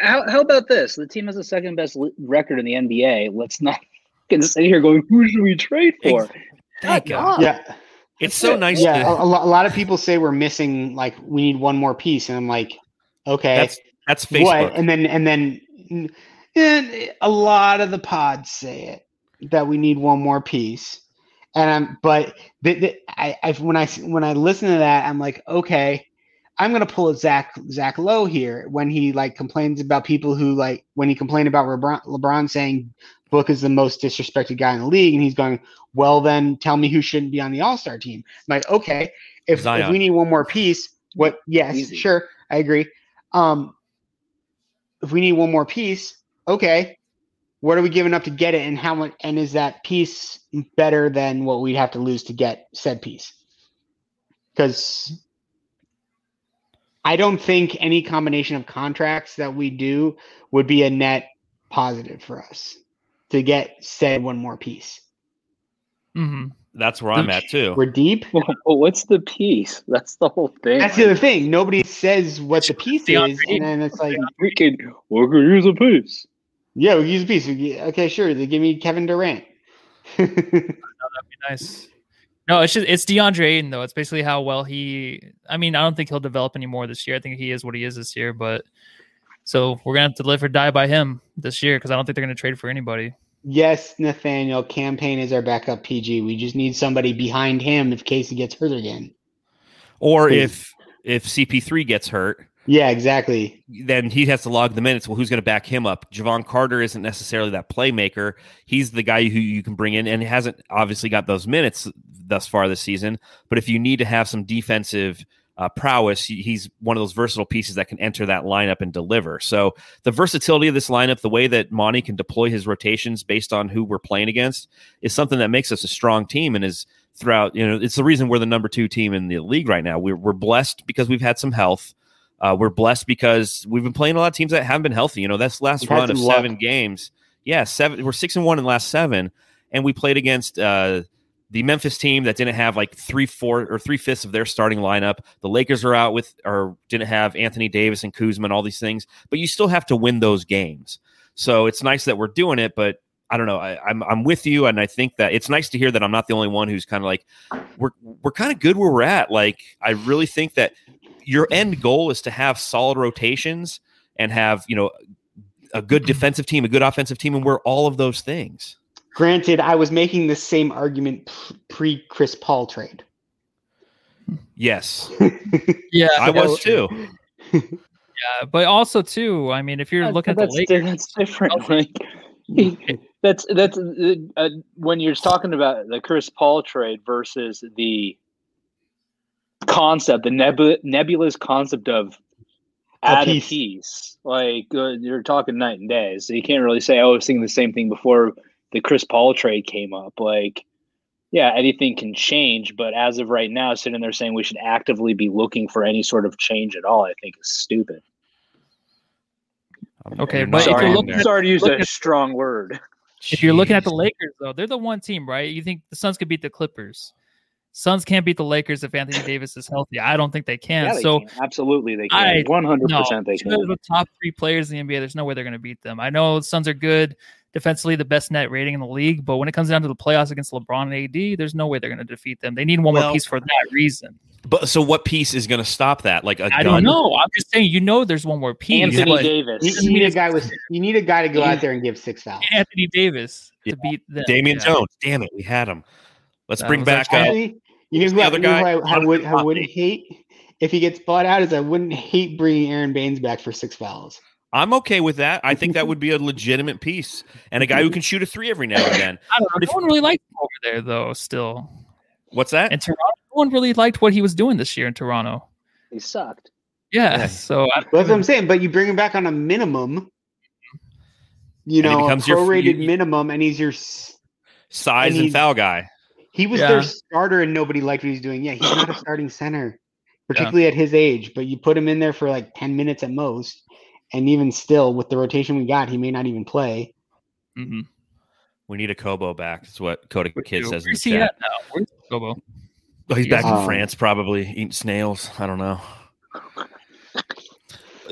How, how about this? The team has the second best li- record in the NBA. Let's not get sit here going, who should we trade for? Ex- Thank God, God. Yeah. It's so nice. yeah, to, a, a a lot of people say we're missing like we need one more piece, and I'm like, okay, that's that's Facebook. what? And then and then and a lot of the pods say it that we need one more piece, and I'm but the, the, I, when I when I s- when I listen to that, I'm like, okay, I'm gonna pull a Zach Zach Lowe here when he like complains about people who like when he complained about LeBron, LeBron saying Book is the most disrespected guy in the league, and he's going, well, then tell me who shouldn't be on the All Star team. I'm like, okay, if, if we need one more piece, what? Yes, Easy. sure, I agree. Um, if we need one more piece, okay, what are we giving up to get it, and how much? And is that piece better than what we'd have to lose to get said piece? Because I don't think any combination of contracts that we do would be a net positive for us to get said one more piece. hmm That's where I'm at too. We're deep. Well, what's the piece? That's the whole thing. That's the other thing. Nobody says what the piece DeAndre is, and then it's like, we could we could use a piece. Yeah, we use a piece. Okay, sure. They give me Kevin Durant. Oh, that'd be nice. No, it's just it's DeAndre Ayton though. It's basically how well he. I mean, I don't think he'll develop anymore this year. I think he is what he is this year. But so we're gonna have to live or die by him this year because I don't think they're gonna trade for anybody. yes, Nathaniel, Cam Payne is our backup PG. We just need somebody behind him if Casey gets hurt again. Or Please. if if CP3 gets hurt, Yeah, exactly. then he has to log the minutes. Well, who's going to back him up? Jevon Carter isn't necessarily that playmaker. He's the guy who you can bring in, and hasn't obviously got those minutes thus far this season. But if you need to have some defensive uh, prowess, he's one of those versatile pieces that can enter that lineup and deliver. So the versatility of this lineup, the way that Monty can deploy his rotations based on who we're playing against, is something that makes us a strong team and is throughout. You know, it's the reason we're the number two team in the league right now. We're we're blessed because we've had some health. Uh, we're blessed because we've been playing a lot of teams that haven't been healthy. You know, that's last We've run of luck. seven games. Yeah, seven. We're six and one in the last seven, and we played against uh, the Memphis team that didn't have like three, four, or three fifths of their starting lineup. The Lakers are out with or didn't have Anthony Davis and Kuzma and all these things, but you still have to win those games. So it's nice that we're doing it, but I don't know. I, I'm I'm with you, and I think that it's nice to hear that I'm not the only one who's kind of like we're we're kind of good where we're at. Like I really think that your end goal is to have solid rotations and have you know a good defensive team, a good offensive team, and we're all of those things. Granted, I was making the same argument pre Chris Paul trade. Yes, Yeah, I was too. Yeah, but also too. I mean, if you're looking at the that's, Lakers, that's different. Like that's that's uh, uh, when you're talking about the Chris Paul trade versus the concept, the nebu- nebulous concept of A add a piece. piece. Like uh, you're talking night and day, so you can't really say, "Oh, I was thinking the same thing before the Chris Paul trade came up." Like, yeah, anything can change, but as of right now, sitting there saying we should actively be looking for any sort of change at all, I think is stupid. Okay, but not if you're sorry, looking sorry to use look a at- strong word. if you're looking at the Lakers, though, they're the one team, right? You think the Suns could beat the Clippers? Suns can't beat the Lakers if Anthony Davis is healthy. I don't think they can. Yeah, they so can. absolutely they can. One hundred percent they two of can. the top three players in the NBA. There's no way they're going to beat them. I know the Suns are good defensively, the best net rating in the league, but when it comes down to the playoffs against LeBron and AD, there's no way they're going to defeat them. They need one Well, more piece for that reason. But so, what piece is going to stop that? Like a I gun? don't know. I'm just saying, you know, there's one more piece. Anthony Davis. You, you need a guy with you need a guy to go out there and give six fouls. Anthony Davis Yeah. to beat them. Damian Yeah. Jones. Damn it, we had him. Let's That bring back. actually- Uh, you know Who's who, the I, other you who guy? I, I would I Motley. wouldn't hate if he gets bought out is I wouldn't hate bringing Aron Baynes back for six fouls. I'm okay with that. I think that would be a legitimate piece and a guy who can shoot a three every now and then. I don't know. No one really liked him over there, though. Still, What's that? in Toronto, no one really liked what he was doing this year in Toronto. He sucked. Yeah, Yeah. so I, That's what I'm saying. But you bring him back on a minimum, you know, a becomes your- prorated you- minimum, and he's your Size and and foul guy. He was Yeah. their starter, and nobody liked what he was doing. Yeah, he's not a starting center, particularly at his age. But you put him in there for like ten minutes at most, and even still, with the rotation we got, he may not even play. mhm. We need Okobo back. That's what Kodak Kid says in the Where's he chat. at now? Where's Bobo? Oh, he's back in Um, France, probably eating snails. I don't know.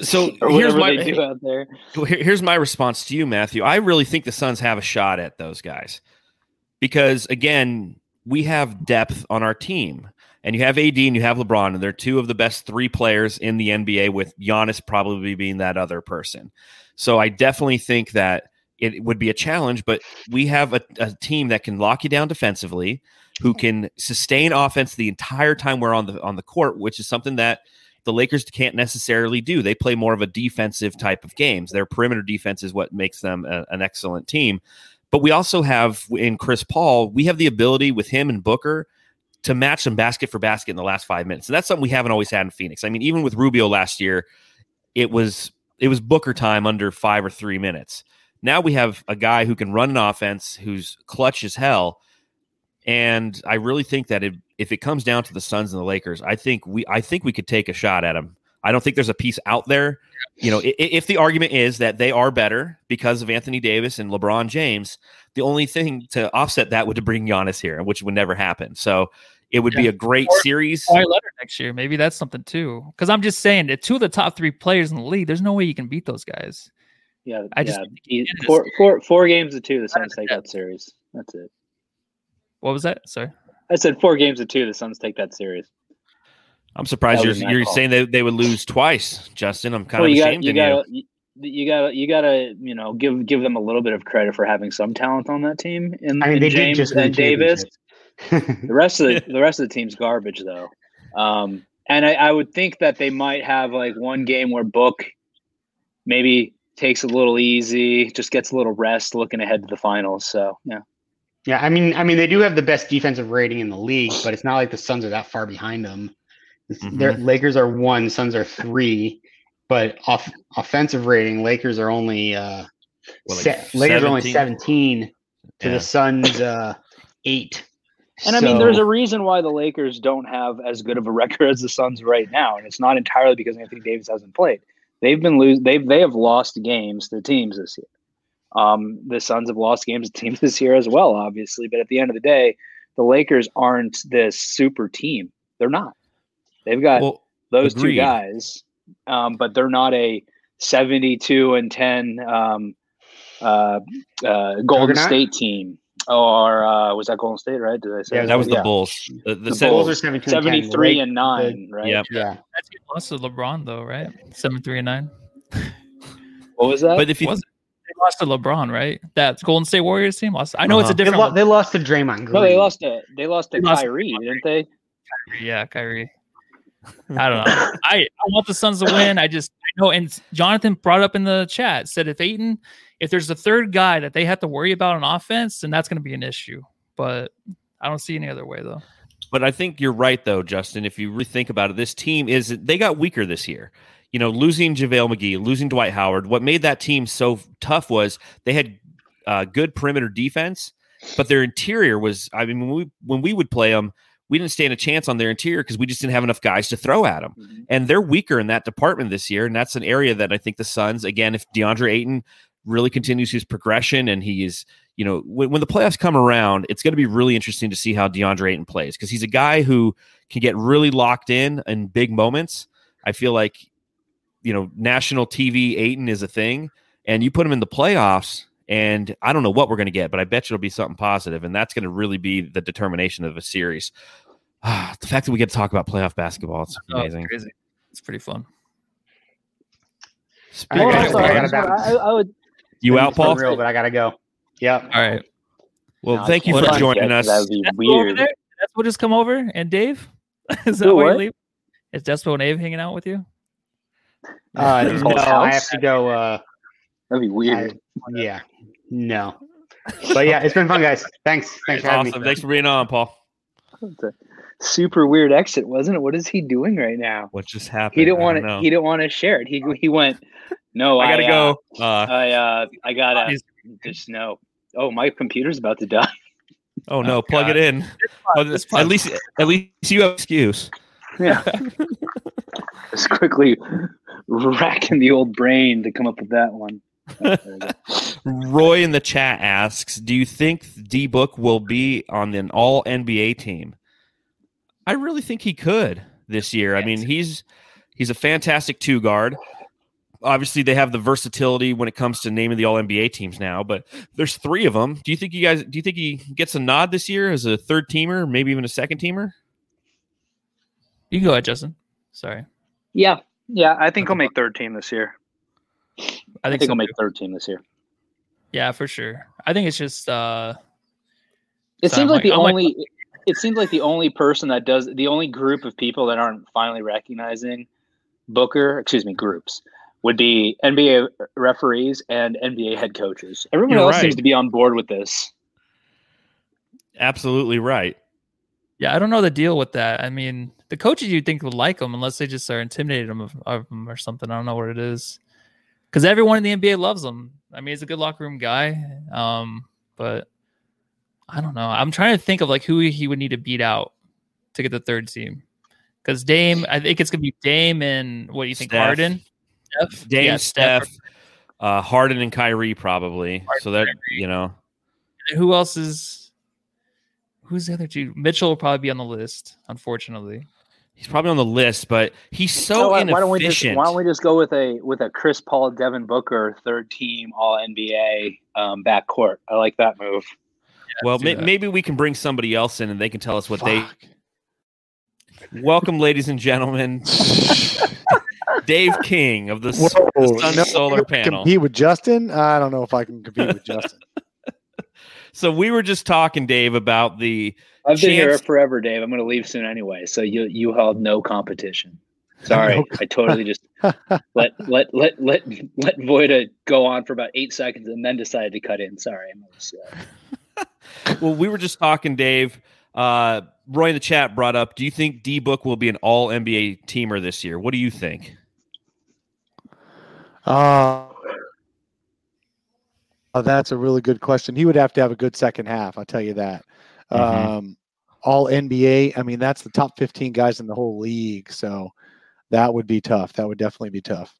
So here's my do out there. here's my response to you, Matthew. I really think the Suns have a shot at those guys because again, we have depth on our team, and you have AD and you have LeBron, and they're two of the best three players in the NBA, with Giannis probably being that other person. So I definitely think that it would be a challenge, but we have a, a team that can lock you down defensively, who can sustain offense the entire time we're on the on the court, which is something that the Lakers can't necessarily do. They play more of a defensive type of games. Their perimeter defense is what makes them a- an excellent team. But we also have in Chris Paul, we have the ability with him and Booker to match them basket for basket in the last five minutes. And that's something we haven't always had in Phoenix. I mean, even with Rubio last year, it was it was Booker time under five or three minutes. Now we have a guy who can run an offense who's clutch as hell. And I really think that if it comes down to the Suns and the Lakers, I think we I think we could take a shot at him. I don't think there's a piece out there. You know, if, if the argument is that they are better because of Anthony Davis and LeBron James, the only thing to offset that would to bring Giannis here, which would never happen. So it would be a great Or- series. Kawhi Leonard next year. Maybe that's something too. Because I'm just saying that two of the top three players in the league, there's no way you can beat those guys. Yeah, I just yeah. think it is. Four, four, four games of two. The Suns take that. that series. That's it. What was that? Sorry. I said four games of two. The Suns take that series. I'm surprised you're, you're call. saying that they would lose twice, Justin. I'm kind well, of you got ashamed you got you. You gotta you got to you know give give them a little bit of credit for having some talent on that team. In, I mean, in they James did just and Davis. The rest of the, the rest of the team's garbage though. Um, and I, I would think that they might have like one game where Book maybe takes a little easy, just gets a little rest, looking ahead to the finals. So yeah, yeah, I mean, I mean, they do have the best defensive rating in the league, but it's not like the Suns are that far behind them. Mhm. Their Lakers are one, Suns are three, but off offensive rating, Lakers are only uh, What, like se- Lakers are only 17? to Yeah. the Suns uh, eight. and I mean, there's a reason why the Lakers don't have as good of a record as the Suns right now, and it's not entirely because Anthony Davis hasn't played. They've been lose. They've they have lost games to teams this year. Um, the Suns have lost games to teams this year as well, obviously. But at the end of the day, the Lakers aren't this super team. They're not. They've got Well, those two guys, um, but they're not a 72 and 10 um, uh, uh, Golden State team. Or uh, was that Golden State, right? Did I say Yeah, that was the Yeah. Bulls. The, the, The seven- Bulls Bulls. are 17 and 10. 73 and 9, right? Yep. Yeah, That's you lost to LeBron though, right? 73 and nine. What was that? But if you Was? They lost to LeBron, right? That Golden State Warriors team lost. I know it's Uh-huh. a they, different. lo- they lost to Draymond Green. no, they lost to they lost to They lost to Kyrie, didn't they? Yeah, Kyrie. I don't know. I, I want the Suns to win. I just I know. And Jonathan brought up in the chat said if Ayton, if there's a third guy that they have to worry about on offense, then that's going to be an issue. But I don't see any other way though. But I think you're right, though, Justin. If you really think about it, this team is they got weaker this year. You know, losing JaVale McGee, losing Dwight Howard. What made that team so tough was they had uh, good perimeter defense, but their interior was. I mean, when we when we would play them, we didn't stand a chance on their interior because we just didn't have enough guys to throw at them. Mm-hmm. And they're weaker in that department this year, and that's an area that I think the Suns, again, if DeAndre Ayton really continues his progression and he is you know, when, when the playoffs come around, it's going to be really interesting to see how DeAndre Ayton plays because he's a guy who can get really locked in in big moments. I feel like, you know, national TV Ayton is a thing, and you put him in the playoffs, and I don't know what we're going to get, but I bet you it'll be something positive, and that's going to really be the determination of a series. Ah, the fact that we get to talk about playoff basketball, it's Oh, it's amazing. crazy. It's pretty fun. I Well, gotta also, go. I I. I, I would you out, Paul? real, but I gotta go. Yeah. All right. Well, No, thank you for do joining that, us. 'cause That would be That's over weird. there. That's what just come over. And Dave, is that Who, why you what? leave? Is Despo and Abe hanging out with you? Uh, Paul's no, I have to go. Uh, That'd be weird. yeah, no. But yeah, it's been fun, guys. Thanks. Thanks for having Awesome. me. Thanks for being on, Paul. Super weird exit, wasn't it? What is he doing right now? What just happened? He didn't want to. He didn't want to share it. He he went. No, I gotta uh, go. Uh, I uh, I gotta He's- just no. Oh, my computer's about to die. oh no, Oh, plug God. it in. Oh, at least, at least you have excuse. Yeah. just quickly racking the old brain to come up with that one. There we go. Roy in the chat asks, "Do you think D Book will be on an All NBA team?" I really think he could this year. I mean, he's he's a fantastic two guard. Obviously, they have the versatility when it comes to naming the All NBA teams now, but there's three of them. Do you think you guys? Do you think he gets a nod this year as a third teamer, maybe even a second teamer? You can go ahead, Justin. Sorry. Yeah, yeah. I think he'll make third team this year. I I think, think so he'll make too. third team this year. Yeah, for sure. I think it's just uh It seems I'm like the like- I'm only. it seems like the only person that does the only group of people that aren't finally recognizing Booker, excuse me, groups would be NBA referees and NBA head coaches. Everyone You're else right. seems to be on board with this. Absolutely right. yeah, I don't know the deal with that. I mean, the coaches you'd think would like them unless they just are intimidated them of, of them or something. I don't know what it is. Because everyone in the NBA loves him. I mean, he's a good locker room guy. Um, but I don't know. I'm trying to think of like who he would need to beat out to get the third team. Because Dame, I think it's gonna be Dame and what do you think, Steph. Harden? Steph? Dame, Yeah, Steph, uh, Harden, and Kyrie probably. so that you know, And Who else is? Who's the other two? Mitchell will probably be on the list. Unfortunately, he's probably on the list, but he's So so why, why don't we just inefficient. why don't we just go with a with a Chris Paul, Devin Booker, third team All NBA um, backcourt? I like that move. well, do may, that. maybe we can bring somebody else in and they can tell us what Fuck. they. Welcome, ladies and gentlemen, Dave King of the S- Whoa, Sun no, Solar Panel. Compete with Justin? I don't know if I can compete with Justin. So we were just talking, Dave, about the I've been here forever, Dave. I'm going to leave soon anyway, so you you held no competition. Sorry, No I totally just let let let let let Voida go on for about eight seconds and then decided to cut in. Sorry, I'm always, uh, well, we were just talking, Dave. Uh, Roy in the chat brought up. Do you think D Book will be an All NBA teamer this year? What do you think? Uh, oh, that's a really good question. He would have to have a good second half. I'll tell you that. Mhm. Um, all NBA. I mean, that's the top 15 guys in the whole league. So that would be tough. That would definitely be tough.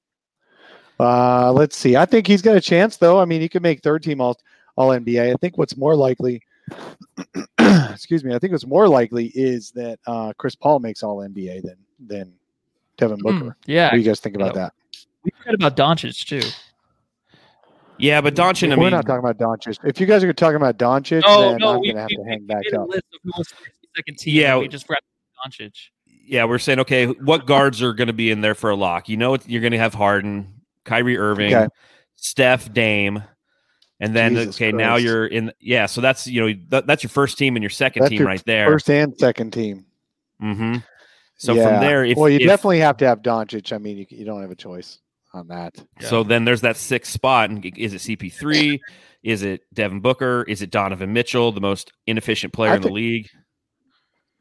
Uh, let's see. I think he's got a chance, though. I mean, he could make third team all all NBA. I think what's more likely, excuse me, I think what's more likely is that uh, Chris Paul makes all NBA than than Devin Booker. Hmm, yeah, What do you guys think about Yeah. that? we forgot about Doncic too. Yeah, but Doncic, I We're mean, not talking about Doncic. If you guys are talking about Doncic, No, then no, I'm we, gonna have we, to hang back up. list of who was second team. Yeah, we just forgot Doncic. yeah, we're saying okay, what guards are going to be in there for a lock? You know, it's- you're going to have Harden, Kyrie Irving, Okay. Steph, Dame, and then Jesus okay, now you're in. Yeah, so that's you know that, that's your first team and your second That's team your right there. First and second team. hmm So Yeah. from there, if well, you if- definitely have to have Doncic. I mean, you, you don't have a choice on that. So then there's that sixth spot. And is it CP3? is it Devin Booker? Is it Donovan Mitchell, the most inefficient player I in the league?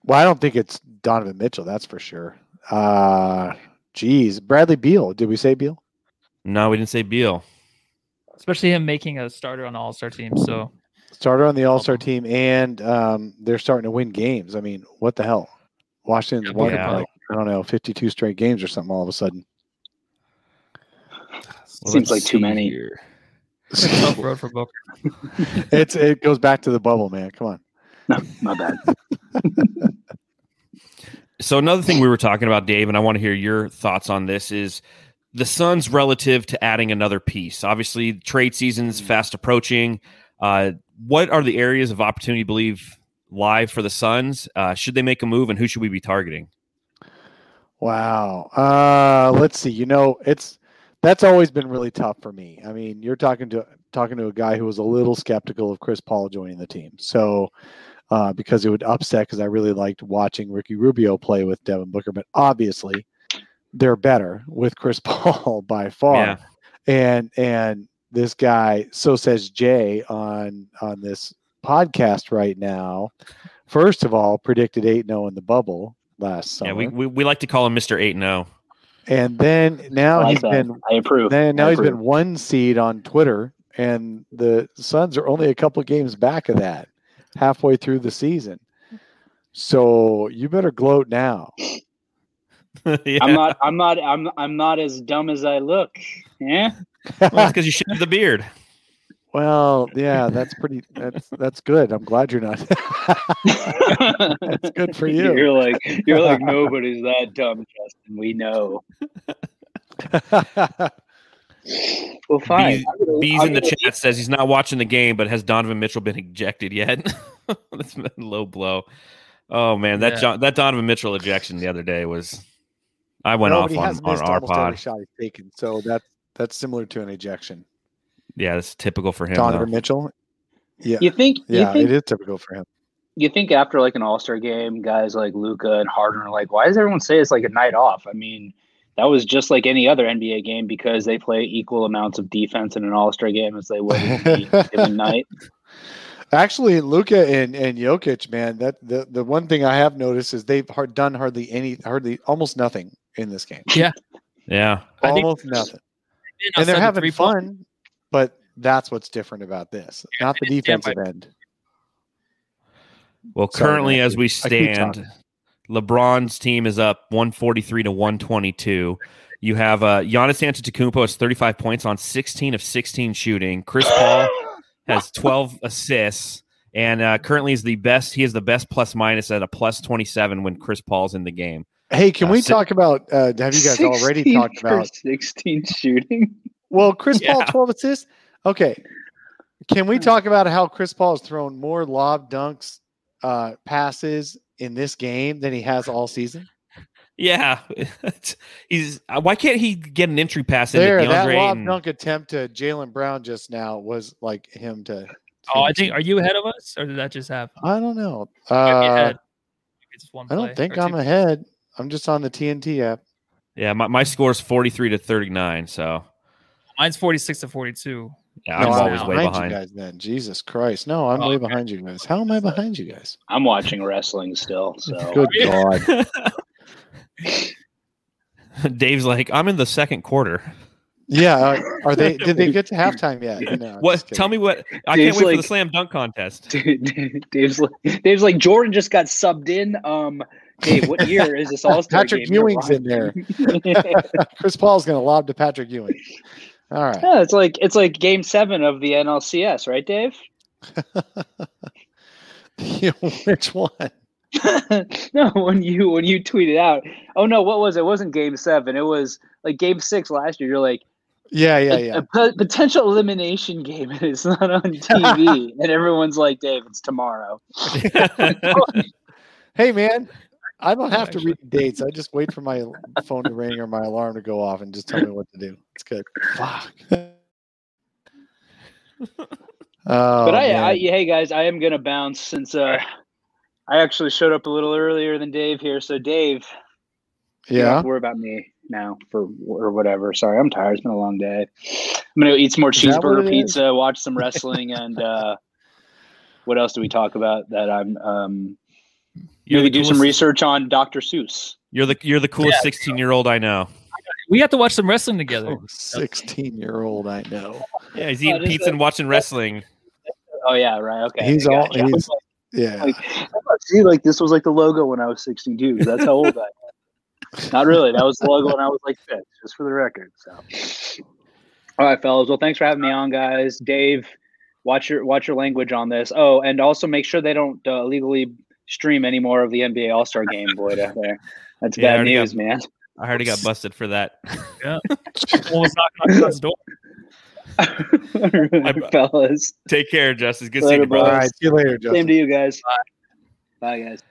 Well, I don't think it's Donovan Mitchell. That's for sure. Uh, geez, Bradley Beal. Did we say Beal? No, we didn't say Beal. especially him making a starter on the All Star team. So Starter on the All Star team, and um, they're starting to win games. I mean, what the hell? Washington's Yeah, won yeah. like I don't know, fifty-two straight games or something. All of a sudden, Well, Seems like too many. here. tough road for Booker. it's it goes back to the bubble, man. Come on. no, my bad. So another thing we were talking about, Dave, and I want to hear your thoughts on this is the Suns relative to adding another piece. Obviously, trade season's fast approaching. Uh, what are the areas of opportunity you believe live for the Suns? Uh, should they make a move, and who should we be targeting? Wow. Uh, let's see. You know, it's that's always been really tough for me. I mean, you're talking to talking to a guy who was a little skeptical of Chris Paul joining the team. So, uh, because it would upset because I really liked watching Ricky Rubio play with Devin Booker, but obviously they're better with Chris Paul by far. Yeah. And and this guy, so says Jay on on this podcast right now. First of all, predicted 8 0 in the bubble last summer. Yeah, we, we, we like to call him Mister Eight oh. and Zero. And then now I like he's that. been I approve. then now I he's been one seed on Twitter, and the Suns are only a couple games back of that, halfway through the season. So you better gloat now. yeah. I'm not. I'm not. I'm. I'm not as dumb as I look. Yeah. Well, that's because you shaved the beard. Well, yeah, that's pretty. That's that's good. I'm glad you're not. That's good for you. You're like. You're like nobody's that dumb, Justin. We know. Well, fine. Bees- gonna- Bees in the gonna- chat says he's not watching the game, but has Donovan Mitchell been ejected yet? That's a low blow. Oh man, that Yeah. John, that Donovan Mitchell ejection the other day was. I went No, off on, has on our pod. shot he's taken. So that's that's similar to an ejection. Yeah, that's typical for him. Donovan though. Mitchell. Yeah, You think? yeah, you think? it is typical for him. you think after like an All Star game, guys like Luka and Harden are like, why does everyone say it's like a night off? I mean, that was just like any other NBA game because they play equal amounts of defense in an All Star game as they would in any given night. Actually, Luka and and Jokic, man, that the the one thing I have noticed is they've hard, done hardly any, hardly almost nothing in this game. Yeah, yeah, almost nothing, and they're having three-point- fun, but That's what's different about this, not the it's- yeah, defensive but- end. Well, Sorry, currently, as we stand. LeBron's team is up 143 to 122. You have uh, Giannis Antetokounmpo has 35 points on 16 of 16 shooting. Chris Paul has 12 assists and uh, currently is the best. He is the best plus minus at a plus 27 when Chris Paul's in the game. Hey, can Uh, we si- talk about? Uh, have you guys already talked about? 16 shooting? Well, Chris Paul 12 assists. Okay, can we talk about how Chris Paul has thrown more lob dunks, uh, passes in this game than he has all season? Yeah, he's. uh, Why can't he get an entry pass into There, that lob Ayton? dunk attempt to Jaylen Brown just now was like him to. Oh, I think. to- Are you ahead of us, or did that just happen? I don't know. You might be Uh, one I don't think I'm two. ahead. I'm just on the TNT app. Yeah, my, my score is 43 to 39. So Mine's forty-six to forty-two. yeah, No, I'm I'm always way behind, behind. you guys. Then Jesus Christ, no, I'm Oh, way okay. behind you guys. How am I behind you guys? I'm watching wrestling still. So Good God. Dave's like, I'm in the second quarter. Yeah, uh, are they? Did they get to halftime yet? No, What? Tell me what. I Dave's can't wait for the slam dunk contest. Dude, Dave's like, Dave's like Jordan just got subbed in. Um, Dave, what year is this All Star Patrick game? You're Ewing's in there. Chris Paul's going to lob to Patrick Ewing. All right. yeah, it's like it's like Game Seven of the NLCS, right, Dave? Which one? no, when you when you tweeted out, oh no, what was it? It wasn't Game Seven. It was like Game Six last year. You're like Yeah, yeah, yeah. a potential elimination game, and it's not on TV, and everyone's like, Dave, it's tomorrow. Hey, man, I don't have to Actually- read dates. I just wait for my phone to ring or my alarm to go off and just tell me what to do. It's good. Fuck. Oh, but I. I, hey guys, I am gonna bounce since uh, I actually showed up a little earlier than Dave here. So Dave, you don't have yeah. worry about me now for or whatever. Sorry, I'm tired. It's been a long day. I'm gonna go eat some more Is that what cheeseburger it is? pizza, watch some wrestling, and uh, what else do we talk about? That I'm um, You're maybe the do some research on Dr. Seuss. You're the you're the coolest 16 year old I know. We have to watch some wrestling together. 16 year old, I know. Yeah, he's Oh, eating this pizza is- and watching wrestling. Oh yeah, right. Okay, He's all, gotcha. he's, yeah. Like, see, like this was like the logo when I was 16 too. 'cause That's how old I am. Not really. That was the logo when I was like six, just for the record. So, all right, fellas. Well, thanks for having me on, guys. Dave, watch your watch your language on this. Oh, and also make sure they don't uh, illegally stream any more of the NBA All Star Game, Boyd out there. That's Yeah, bad already got- news, man. I already got busted for that. Almost knocking on his door. fellas. Take care, Justice. Good Later, seeing you, brother. right. See you later, Justice. Same to you guys. Bye, guys.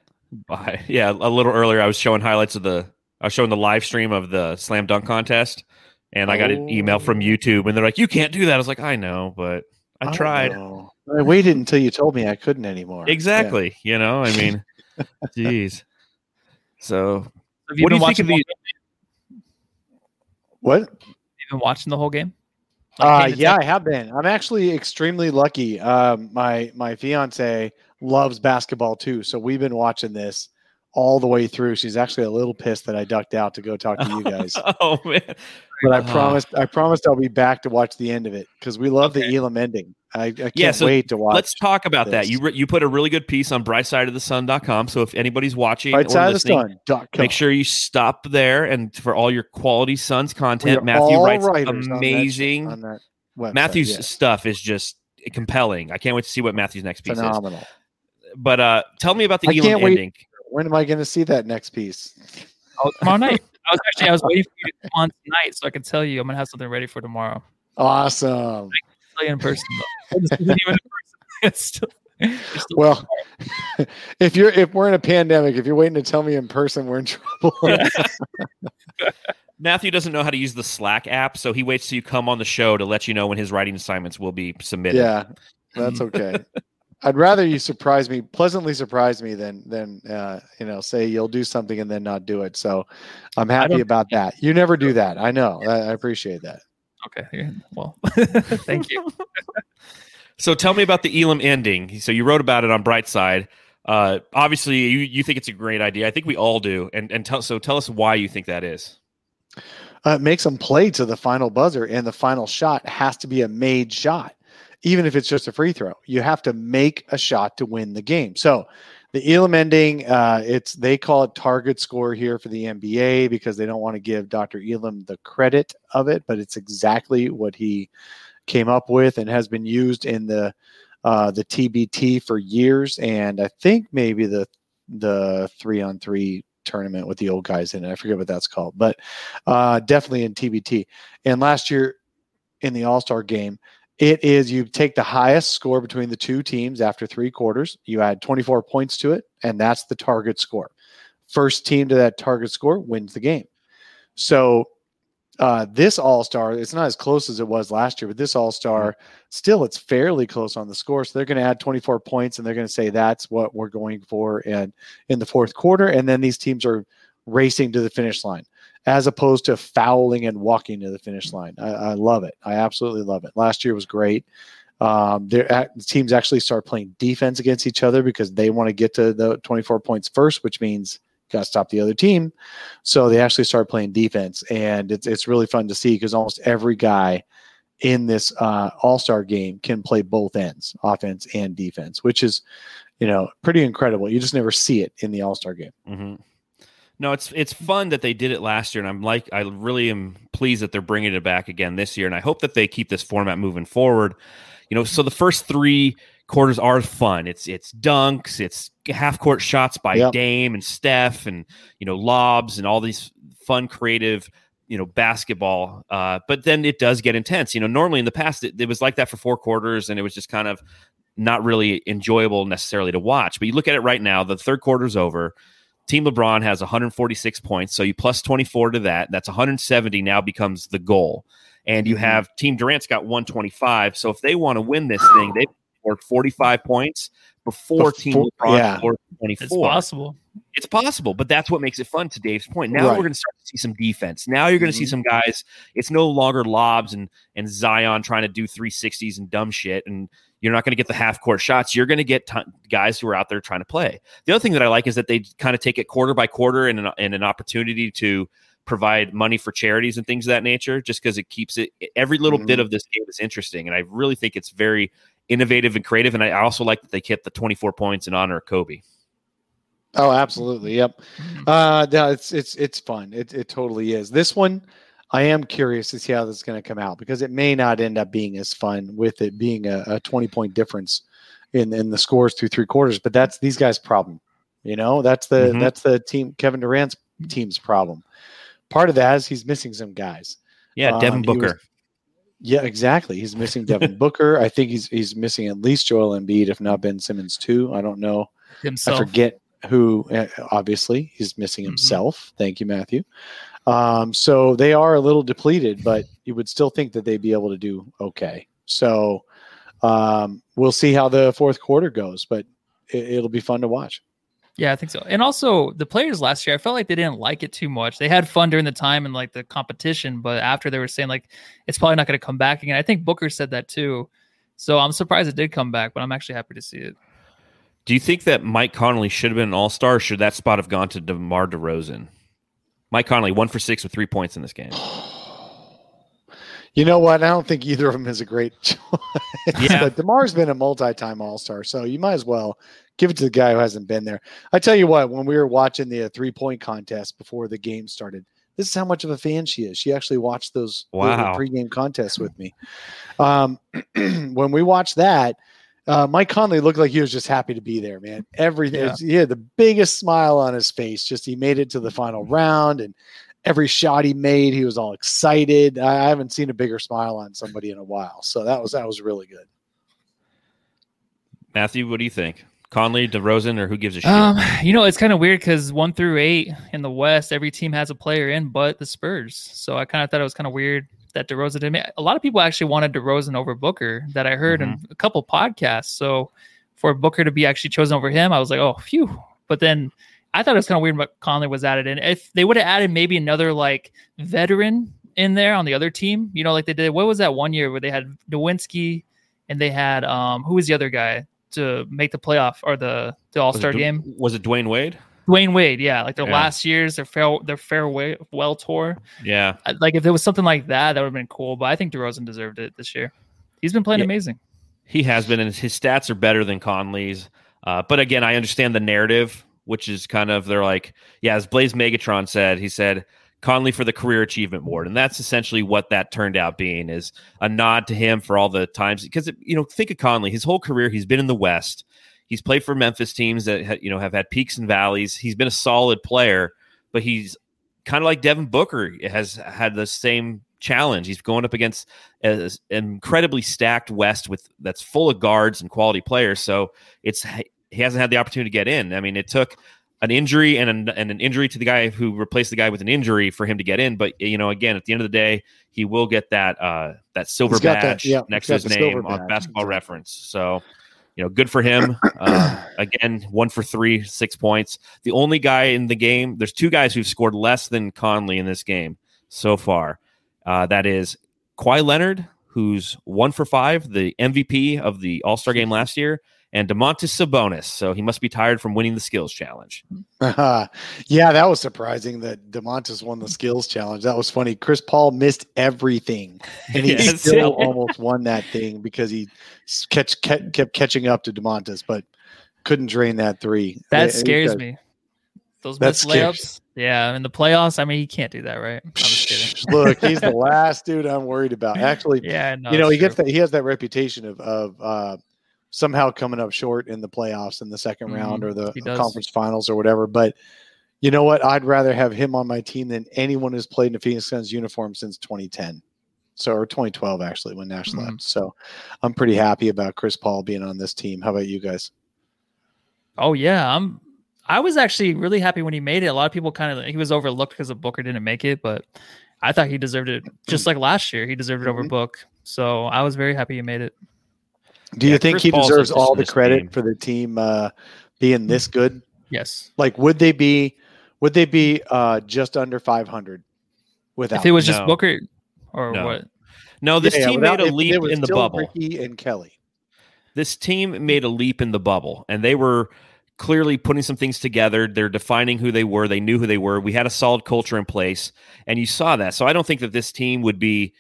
Bye. Yeah, a little earlier I was showing highlights of the I was showing the live stream of the slam dunk contest, and I got an email from Oh. YouTube, and they're like, "You can't do that." I was like, "I know, but I don't tried." know. I waited until you told me I couldn't anymore. Exactly. You know, I mean, jeez. So, Have you what do been you think watching of the? Yeah. What? You been watching the whole game? Uh, yeah, I have been. I'm actually extremely lucky. Um, my my fiance loves basketball too, so we've been watching this all the way through. She's actually a little pissed that I ducked out to go talk to you guys, Oh man, but I promised I promised I'll be back to watch the end of it because we love Okay. the Elam ending. I, I can't Yeah, so wait to watch. let's talk about that. You re- you put a really good piece on brightsideofthesun.com. So if anybody's watching right or side of the listening, sun. Dot com. make sure you stop there and for all your quality Suns content. Matthew writes writers on that- amazing. on that website, Matthew's yes. stuff is just compelling. I can't wait to see what Matthew's next piece is. phenomenal. But uh, tell me about the I Elam ending. When am I going to see that next piece? Oh, tomorrow night. I was actually I was waiting for you to come on tonight so I could tell you I'm gonna have something ready for tomorrow. Awesome. Tell you in person though. This isn't even in person. It's still, it's still- Well, if you're if we're in a pandemic, if you're waiting to tell me in person, we're in trouble. Matthew doesn't know how to use the Slack app, so he waits till you come on the show to let you know when his writing assignments will be submitted. yeah, that's okay. I'd rather you surprise me, pleasantly surprise me, than than uh, you know say you'll do something and then not do it. So I'm happy about that. You never do that. I know. I, I appreciate that. Okay. Well, thank you. So tell me about the Elam ending. So you wrote about it on Brightside. Uh, obviously, you, you think it's a great idea. I think we all do. And and tell, so tell us why you think that is. uh, makes them play to the final buzzer, and the final shot has to be a made shot, even if it's just a free throw. You have to make a shot to win the game. So the Elam ending, uh, it's they call it target score here for the NBA because they don't want to give Dr. Elam the credit of it, but it's exactly what he came up with and has been used in the uh, the TBT for years, and I think maybe the the three on three tournament with the old guys in it. I forget what that's called, but uh, definitely in TBT. And last year in the All Star game, it is you take the highest score between the two teams after three quarters, you add 24 points to it, and that's the target score. First team to that target score wins the game. So uh, this All Star, it's not as close as it was last year, but this All Star, still, it's fairly close on the score. So they're going to add 24 points, and they're going to say that's what we're going for, and in the fourth quarter, and then these teams are racing to the finish line, as opposed to fouling and walking to the finish line. I, I love it. I absolutely love it. Last year was great. Um, the teams actually start playing defense against each other because they want to get to the 24 points first, which means got to stop the other team. So they actually start playing defense, and it's it's really fun to see because almost every guy in this uh, All Star game can play both ends, offense and defense, which is you know pretty incredible. You just never see it in the All Star game. Mm-hmm. No, it's it's fun that they did it last year, and I'm like, I really am pleased that they're bringing it back again this year, and I hope that they keep this format moving forward. You know, so the first three quarters are fun. It's it's dunks, it's half court shots by yep. Dame and Steph, and you know lobs and all these fun, creative, you know basketball. Uh, but then it does get intense. You know, normally in the past it, it was like that for four quarters, and it was just kind of not really enjoyable necessarily to watch. But you look at it right now, the third quarter's over. Team LeBron has 146 points, so you plus 24 to that. That's 170 now becomes the goal. And you mm-hmm. have Team Durant's got 125. So if they want to win this thing, they scored 45 points before, before Team LeBron yeah. scored 24. It's possible. It's possible, but that's what makes it fun. To Dave's point, now right. we're going to start to see some defense. Now you're going to mm-hmm. see some guys. It's no longer lobs and and Zion trying to do 360s and dumb shit, and you're not going to get the half court shots. You're going to get t- guys who are out there trying to play. The other thing that I like is that they kind of take it quarter by quarter and an, and an opportunity to provide money for charities and things of that nature just because it keeps it every little mm-hmm. bit of this game is interesting and i really think it's very innovative and creative. And I also like that they hit the 24 points in honor of Kobe. Oh, absolutely. Yep. Mm-hmm. Uh, no, it's it's it's fun. It it totally is. This one, I am curious to see how this is going to come out because it may not end up being as fun with it being a, a 20 point difference in in the scores through three quarters. But that's these guys' problem. You know, that's the mm-hmm. that's the team Kevin Durant's team's problem. Part of that is he's missing some guys. Yeah, Devin um, Booker. Was, yeah, exactly. He's missing Devin Booker. I think he's he's missing at least Joel Embiid, if not Ben Simmons too. I don't know. Himself. I forget who. Uh, obviously, he's missing mm-hmm. himself. Mm-hmm. Thank you, Matthew. Um, so they are a little depleted, but you would still think that they'd be able to do okay. So um, we'll see how the fourth quarter goes, but it, it'll be fun to watch. Yeah, I think so. And also the players last year, I felt like they didn't like it too much. They had fun during the time and like the competition, but after they were saying like it's probably not going to come back again. I think Booker said that too. So I'm surprised it did come back, but I'm actually happy to see it. Do you think that Mike Conley should have been an All Star? Should that spot have gone to DeMar DeRozan? Mike Conley, one for six with three points in this game. You know what? I don't think either of them is a great choice. Yeah. but DeMar's been a multi-time All-Star, so you might as well give it to the guy who hasn't been there. I tell you what, when we were watching the uh, three-point contest before the game started, this is how much of a fan she is. She actually watched those, wow. pregame contests with me. Um, when we watched that, uh, Mike Conley looked like he was just happy to be there, man. Everything, yeah. he had the biggest smile on his face. Just he made it to the final round, and every shot he made, he was all excited. I, haven't seen a bigger smile on somebody in a while. So that was that was really good. Matthew, what do you think? Conley, DeRozan, or who gives a shit? Um, you know, it's kind of weird because one through eight in the West, every team has a player in, but the Spurs. So I kind of thought it was kind of weird that DeRozan didn't. A lot of people actually wanted DeRozan over Booker that I heard mm-hmm. in a couple podcasts. So for Booker to be actually chosen over him, I was like, oh, phew. But then I thought it was kind of weird but Conley was added in. If they would have added maybe another like veteran in there on the other team, you know, like they did. What was that one year where they had Nowitzki and they had um who was the other guy to make the playoff or the the All Star game? Was it Dwyane Wade? Dwyane Wade, yeah, like their Yeah. last years, their fair their farewell tour. Yeah. Like if there was something like that, that would have been cool. But I think DeRozan deserved it this year. He's been playing Yeah. amazing. He has been, and his stats are better than Conley's. Uh, but again, I understand the narrative, which is kind of they're like, yeah, as Blaze Megatron said, he said Conley for the Career Achievement Award, and that's essentially what that turned out being is a nod to him for all the times because you know think of Conley, his whole career he's been in the West, he's played for Memphis teams that you know have had peaks and valleys. He's been a solid player, but he's kind of like Devin Booker has had the same challenge. He's going up against an incredibly stacked West with that's full of guards and quality players. So it's he hasn't had the opportunity to get in. I mean, it took an injury and an, and an injury to the guy who replaced the guy with an injury for him to get in. But you know, again, at the end of the day, he will get that uh, that silver He's that- badge yeah, next to his name on badge. Basketball Reference. So. You know, good for him. Um, again, one for three, six points. The only guy in the game, there's two guys who've scored less than Conley in this game so far. Uh, that is Kawhi Leonard, who's one for five, the MVP of the All Star game last year, and Domantas Sabonis. So he must be tired from winning the skills challenge. Uh, yeah, that was surprising that Domantas won the skills challenge. That was funny. Chris Paul missed everything, and he Yes. still almost won that thing because he catch, kept, kept catching up to Domantas, but couldn't drain that three. That Yeah, scares he- me. Those That missed scares- layups. Yeah, in the playoffs, I mean, he can't do that, right? I'm just kidding. Look, he's the last dude I'm worried about. Actually, Yeah, no, you know, it's he gets that he has that reputation of of uh, somehow coming up short in the playoffs in the 2nd Mhm, round or the conference finals or whatever. But you know what? I'd rather have him on my team than anyone who's played in a Phoenix Suns uniform since 2010. So or 2012 actually when Nash Mhm. left. So I'm pretty happy about Chris Paul being on this team. How about you guys? Oh yeah, I'm. I was actually really happy when he made it. A lot of people kind of he was overlooked because of Booker didn't make it, but I thought he deserved it just like last year. He deserved it over Mhm. Book, so I was very happy he made it. Do you Yeah, think Chris he Paul's deserves all the credit game. for the team uh, being this good? Yes, Like, would they be? Would they be uh, just under 500 without? if it was No. just Booker or No. what? No, this Yeah, yeah, team without- made a leap in the bubble. Ricky and Kelly. this team made a leap in the bubble and they were clearly putting some things together they're defining who they were they knew who they were we had a solid culture in place and you saw that so i don't think that this team would be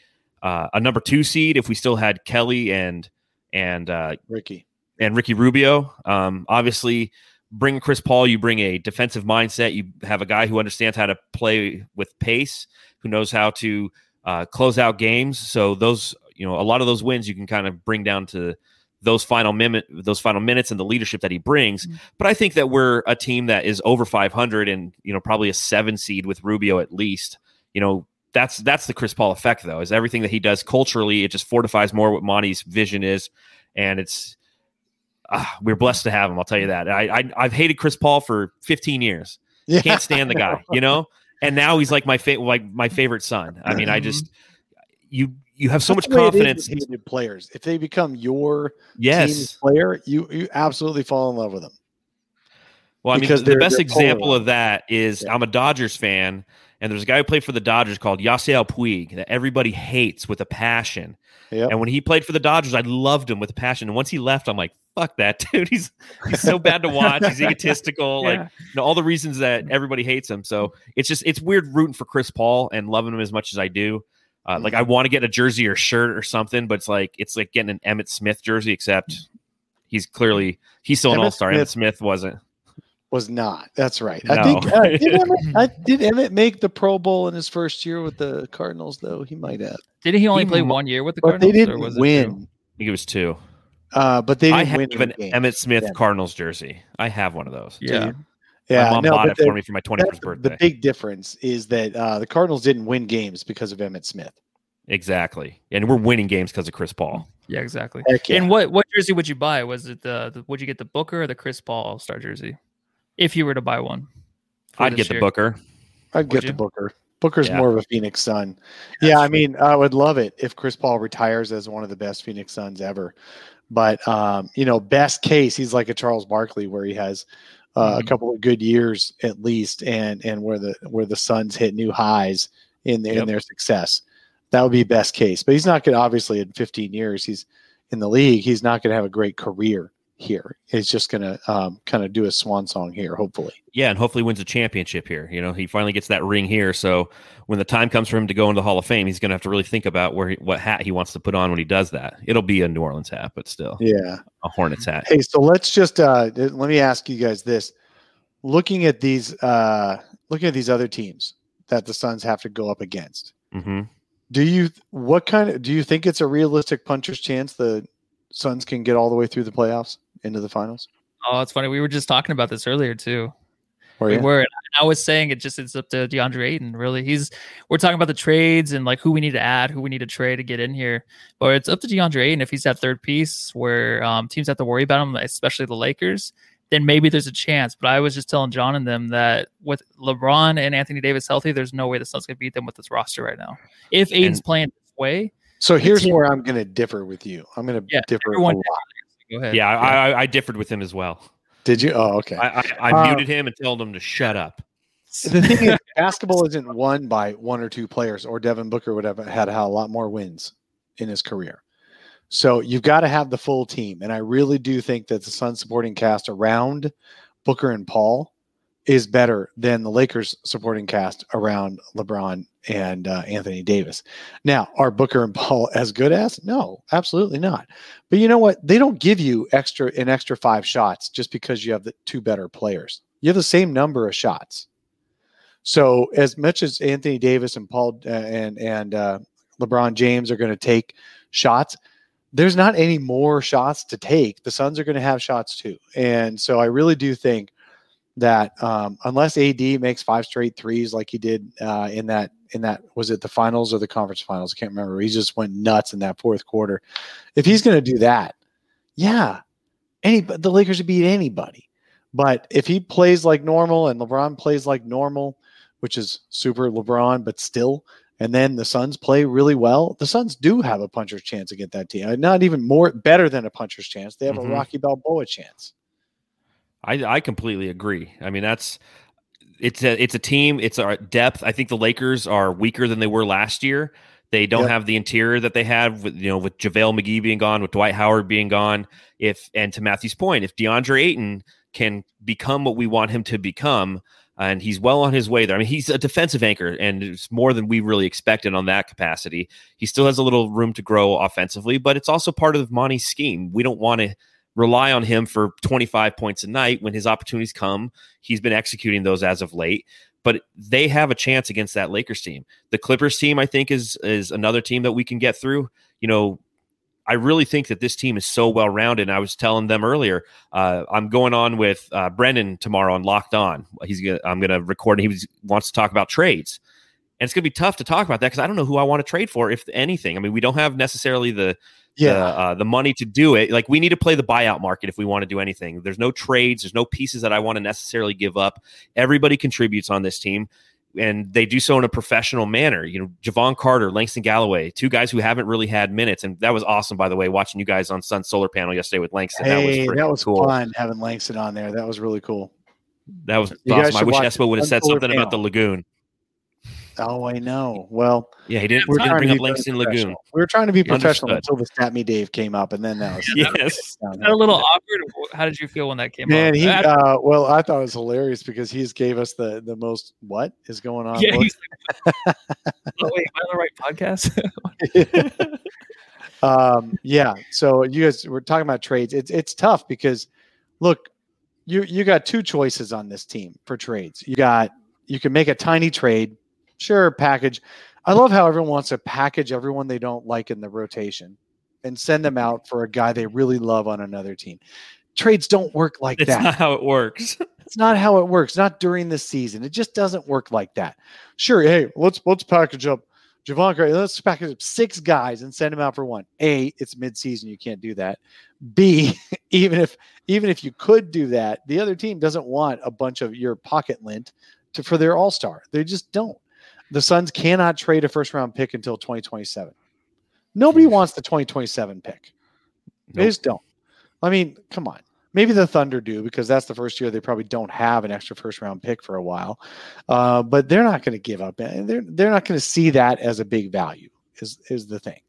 uh, a number two seed if we still had kelly and and uh, Ricky. and ricky rubio. Um, obviously bring chris paul you bring a defensive mindset. You have a guy who understands how to play with pace who knows how to uh, close out games. So those you know a lot of those wins you can kind of bring down to those final minute those final minutes and the leadership that he brings. But i think that we're a team that is over 500 and you know probably a seven seed with rubio at least. You know that's that's the chris paul effect though is everything that he does culturally it just fortifies more what monty's vision is and it's ah, we're blessed to have him i'll tell you that I, I i've hated chris paul for 15 years Yeah. can't stand the guy, you know. And now he's like my fa- like my favorite son. I mean, I just you you have so That's much the way it is confidence. in players. If they become your team's Yes. player, you you absolutely fall in love with them. Well, I mean, the best example polar. of that is Yeah. I'm a Dodgers fan, and there's a guy who played for the Dodgers called Yasiel Puig that everybody hates with a passion. Yep. And when he played for the Dodgers, I loved him with a passion. And once he left, I'm like, fuck that dude. He's he's so bad to watch. He's egotistical. Like you know, all the reasons that everybody hates him. So it's just it's weird rooting for Chris Paul and loving him as much as I do. Uh, Like I Mm-hmm. want to get a jersey or shirt or something, but it's like it's like getting an Emmitt Smith jersey, except he's clearly he's still an all star. Emmitt Smith wasn't. Was not. That's right. No. I think uh, did, Emmitt, I, did Emmitt make the Pro Bowl in his first year with the Cardinals? Though he might have, Didn't he only He play mo- one year with the but they didn't was it two? win. I think it was two. Uh, but they I didn't win have any an games. Emmitt Smith Yeah. Cardinals jersey. I have one of those. Yeah. Yeah, my mom no, bought it the- for me for my 21st birthday. The big difference is that uh, the Cardinals didn't win games because of Emmitt Smith. exactly. And we're winning games because of Chris Paul. Yeah, exactly. Yeah. And what what jersey would you buy? Was it the, the would you get the Booker or the Chris Paul All Star jersey? If you were to buy one, I'd this get the? Booker. I'd get you? the Booker. Booker's Yeah. more of a Phoenix Sun. Yeah, I mean, I would love it if Chris Paul retires as one of the best Phoenix Suns ever. But um, you know, best case, he's like a Charles Barkley, where he has uh, a Mhm. couple of good years at least, and and where the where the Suns hit new highs in their in their success. That would be best case. But he's not going to obviously in 15 years. He's in the league. He's not going to have a great career. Here. He's just going to um, kind of do a swan song here, hopefully. Yeah, and hopefully wins a championship here. You know, he finally gets that ring here. So when the time comes for him to go into the Hall of Fame, he's going to have to really think about where he, what hat he wants to put on when he does that. It'll be a New Orleans hat, but still, Yeah. a Hornets hat. Hey, so let's just uh, let me ask you guys this: looking at these, uh, looking at these other teams that the Suns have to go up against, hmm do you what kind of do you think it's a realistic puncher's chance the Suns can get all the way through the playoffs into the finals? Oh, it's funny. We were just talking about this earlier too. Or We yeah? were. and I was saying it just it's up to DeAndre Ayton. Really, he's we're talking about the trades and like who we need to add, who we need to trade to get in here. But it's up to DeAndre Ayton if he's that third piece where um, teams have to worry about him, especially the Lakers. Then maybe there's a chance. But I was just telling John and them that with LeBron and Anthony Davis healthy, there's no way the Suns can beat them with this roster right now. If Ayton's And- playing this way, So here's where I'm going to differ with you. I'm going to Yeah, differ a lot. Go ahead. Yeah, I, I, I differed with him as well. Did you? Oh, okay. I, I, I Uh, muted him and told him to shut up. the thing is, basketball isn't won by one or two players, or Devin Booker would have had a lot more wins in his career. So you've got to have the full team, and I really do think that the Sun supporting cast around Booker and Paul is better than the Lakers supporting cast around LeBron and uh, Anthony Davis. Now, are Booker and Paul as good as? No, absolutely not. But you know what? They don't give you extra an extra five shots just because you have the two better players. You have the same number of shots. So as much as Anthony Davis and Paul uh, and and uh, LeBron James are going to take shots, there's not any more shots to take. The Suns are going to have shots too, and so I really do think that um, unless AD makes five straight threes like he did uh, in that in that was it the finals or the conference finals? I can't remember. He just went nuts in that fourth quarter. If he's going to do that, yeah, any the Lakers would beat anybody. But if he plays like normal and LeBron plays like normal, which is super LeBron, but still, and then the Suns play really well, the Suns do have a puncher's chance against that team. Uh, Not even more better than a puncher's chance. They have Mhm. a Rocky Balboa chance. I, I completely agree. I mean, that's it's a it's a team. It's our depth. I think the Lakers are weaker than they were last year. They don't Yep. have the interior that they had with you know with JaVale McGee being gone, with Dwight Howard being gone. If and to Matthew's point, if DeAndre Ayton can become what we want him to become, and he's well on his way there. I mean, he's a defensive anchor, and it's more than we really expected on that capacity. He still has a little room to grow offensively, but it's also part of Monty's scheme. We don't want to rely on him for 25 points a night when his opportunities come. He's been executing those as of late, but they have a chance against that Lakers team. The Clippers team, I think, is is another team that we can get through. You know, I really think that this team is so well rounded. I was telling them earlier, uh, I'm going on with uh, Brendan tomorrow on Locked On. He's gonna, I'm going to record. And he was, wants to talk about trades, and it's going to be tough to talk about that because I don't know who I want to trade for, if anything. I mean, we don't have necessarily the the, uh, the money to do it. Like we need to play the buyout market if we want to do anything. There's no trades. There's no pieces that I want to necessarily give up. Everybody contributes on this team, and they do so in a professional manner. You know, Jevon Carter, Langston Galloway, two guys who haven't really had minutes, and that was awesome. By the way, watching you guys on Sun Solar Panel yesterday with Langston, Hey, that was that was, cool. fun having Langston on there. That was really cool. That was You awesome. I wish Espo would have said something about the lagoon. Oh, I know. Well, Yeah, he didn't, we're didn't trying bring to up be very Langston Lagoon. professional. We were trying to be professional Understood. until the Stat Me Dave came up, and then that was Yes. Is that a little awkward. How did you feel when that came Man, up? he uh, well, I thought it was hilarious because he's gave us the the most what is going on. yeah, he's like, oh, wait, am I on the right podcast? um, yeah. So you guys were talking about trades. It's it's tough because look, you you got two choices on this team for trades. You got you can make a tiny trade, sure, package. I love how everyone wants to package everyone they don't like in the rotation and send them out for a guy they really love on another team. Trades don't work like It's that. not how it works. It's not how it works. Not during the season. It just doesn't work like that. Sure, hey, let's let's package up Javon Gray. Let's package up six guys and send them out for one. A, it's midseason. You can't do that. B, even if even if you could do that, the other team doesn't want a bunch of your pocket lint to for their all star. They just don't. The Suns cannot trade a first round pick until 2027. Nobody wants the 2027 pick. They just don't. I mean, come on. Maybe the Thunder do because that's the first year they probably don't have an extra first round pick for a while. Uh, but they're not going to give up. They're they're not going to see that as a big value. Is is the thing.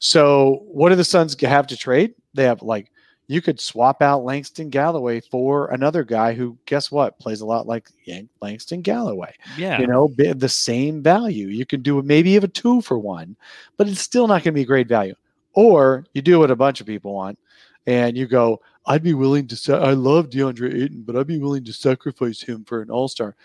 So what do the Suns have to trade? They have like you could swap out Langston Galloway for another guy who, guess what, plays a lot like Yank Langston Galloway. Yeah. You know, the same value. You can do maybe a two for one, but it's still not going to be great value. Or you do what a bunch of people want, and you go, I'd be willing to. Sa- I love DeAndre Ayton, but I'd be willing to sacrifice him for an All Star.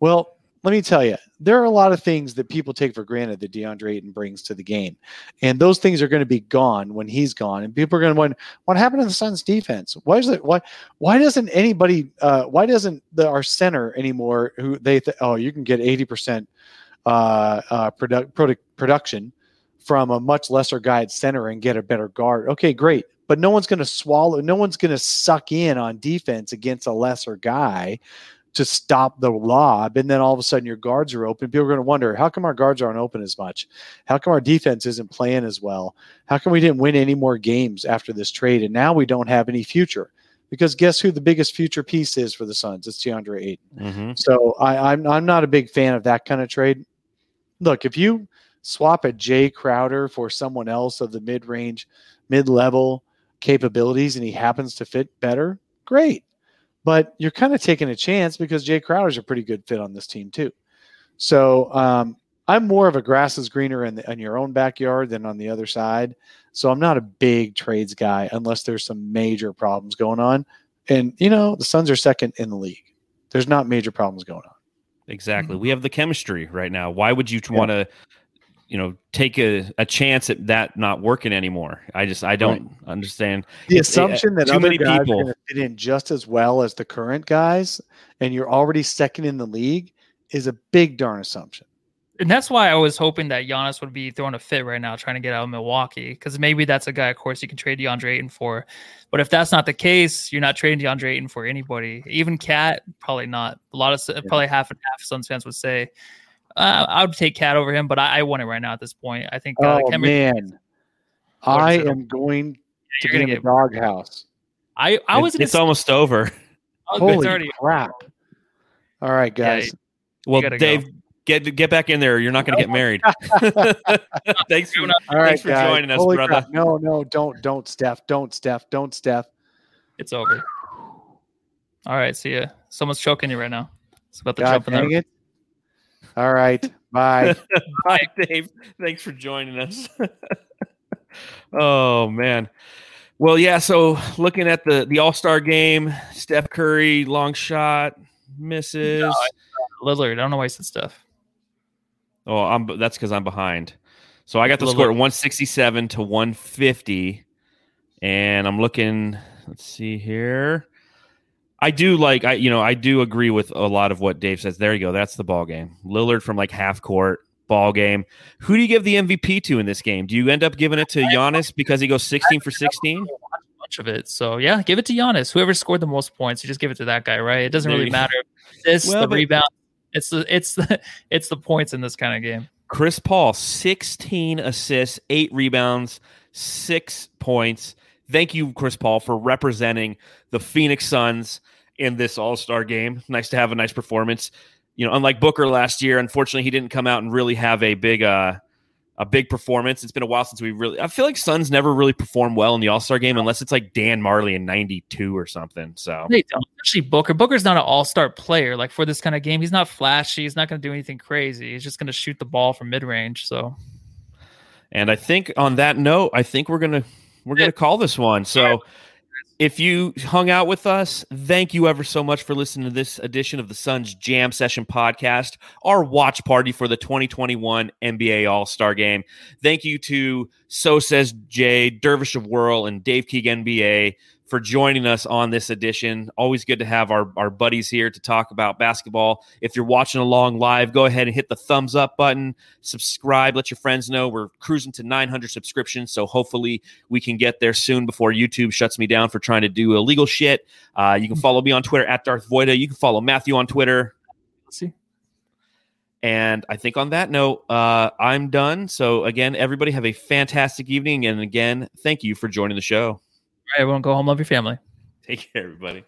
Well, let me tell you, there are a lot of things that people take for granted that DeAndre Ayton brings to the game, and those things are going to be gone when he's gone. And people are going to wonder what happened to the Suns' defense. Why is it? Why? Why doesn't anybody? Uh, why doesn't the, our center anymore? Who they th- oh you can get eighty percent uh, uh, product, product production from a much lesser guy at center and get a better guard. Okay, great. But no one's going to swallow, no one's going to suck in on defense against a lesser guy to stop the lob. And then all of a sudden your guards are open. People are going to wonder, how come our guards aren't open as much? How come our defense isn't playing as well? How come we didn't win any more games after this trade? And now we don't have any future. Because guess who the biggest future piece is for the Suns? It's DeAndre Ayton. Mhm. So I, I'm I'm not a big fan of that kind of trade. Look, if you swap a Jay Crowder for someone else of the mid range, mid level capabilities, and he happens to fit better, great. But you're kind of taking a chance because Jay Crowder's a pretty good fit on this team too. So um, I'm more of a grass is greener in, the, in your own backyard than on the other side. So I'm not a big trades guy unless there's some major problems going on. And you know the Suns are second in the league. There's not major problems going on. Exactly. We have the chemistry right now. Why would you want to, you know, take a, a chance at that not working anymore? I just I don't understand. the It's- assumption that too other many guys people- are going to fit in just as well as the current guys, and you're already second in the league, is a big darn assumption. And that's why I was hoping that Giannis would be throwing a fit right now, trying to get out of Milwaukee, because maybe that's a guy, of course, you can trade DeAndre Ayton for. But if that's not the case, you're not trading DeAndre Ayton for anybody. Even Cat, probably not. A lot of probably half and half Suns fans would say uh, I would take Cat over him, but I, I want it right now at this point. I think uh, oh chemistry- man, I am going to be gonna in the get- doghouse. I I It- was it's almost over. it's Holy already crap! All right, Yeah, guys. Well, gotta go. Dave, get get back in there. You're not going to get married. thanks for, All right, thanks for guys. joining us, Holy brother. crap. No, no, don't, don't, Steph, don't, Steph, don't, Steph. it's over. All right, see ya. Someone's choking you right now. It's about to God jump in there. it! All right, bye. Bye, Dave. Thanks for joining us. oh man. Well, yeah. So looking at the the All Star game, Steph Curry long shot misses. No, Lillard. I don't know why he said stuff. oh, I'm that's because I'm behind. So I got the Lillard. score at 167 to 150, and I'm looking. Let's see here. I do like I you know I do agree with a lot of what Dave says. There you go. That's the ball game. Lillard from like half court ball game. Who do you give the MVP to in this game? Do you end up giving it to Giannis because he goes 16 for 16? Bunch of it. So yeah, give it to Giannis. Whoever scored the most points, you just give it to that guy, right? It doesn't really matter. This Well, the but- rebound. It's the it's the it's the points in this kind of game. Chris Paul 16 assists, 8 rebounds, 6 points. Thank you Chris Paul for representing the Phoenix Suns in this All-Star game. Nice to have a nice performance. You know, unlike Booker last year, unfortunately he didn't come out and really have a big uh a big performance. It's been a while since we really I feel like Suns never really perform well in the All-Star game unless it's like Dan Majerle in 92 or something. So They don't. Especially Booker. Booker's not an all-star player. Like for this kind of game, he's not flashy. He's not going to do anything crazy. He's just going to shoot the ball from mid-range. So And I think on that note, I think we're gonna we're gonna call this one. So if you hung out with us, thank you ever so much for listening to this edition of the Suns Jam Session podcast, our watch party for the 2021 NBA All Star Game. Thank you to So Says Jay, Dervish of Whirl, and Dave Keeg NBA for joining us on this edition. Always good to have our, our buddies here to talk about basketball. If you're watching along live, go ahead and hit the thumbs up button, subscribe, let your friends know. We're cruising to 900 subscriptions, so hopefully we can get there soon before YouTube shuts me down for trying to do illegal shit. Uh, you can follow me on Twitter at Darth Voida. You can follow Matthew on Twitter. let's see. And I think on that note, uh, I'm done. So again, everybody have a fantastic evening. And again, thank you for joining the show. All right, everyone, go home, love your family. Take care, everybody.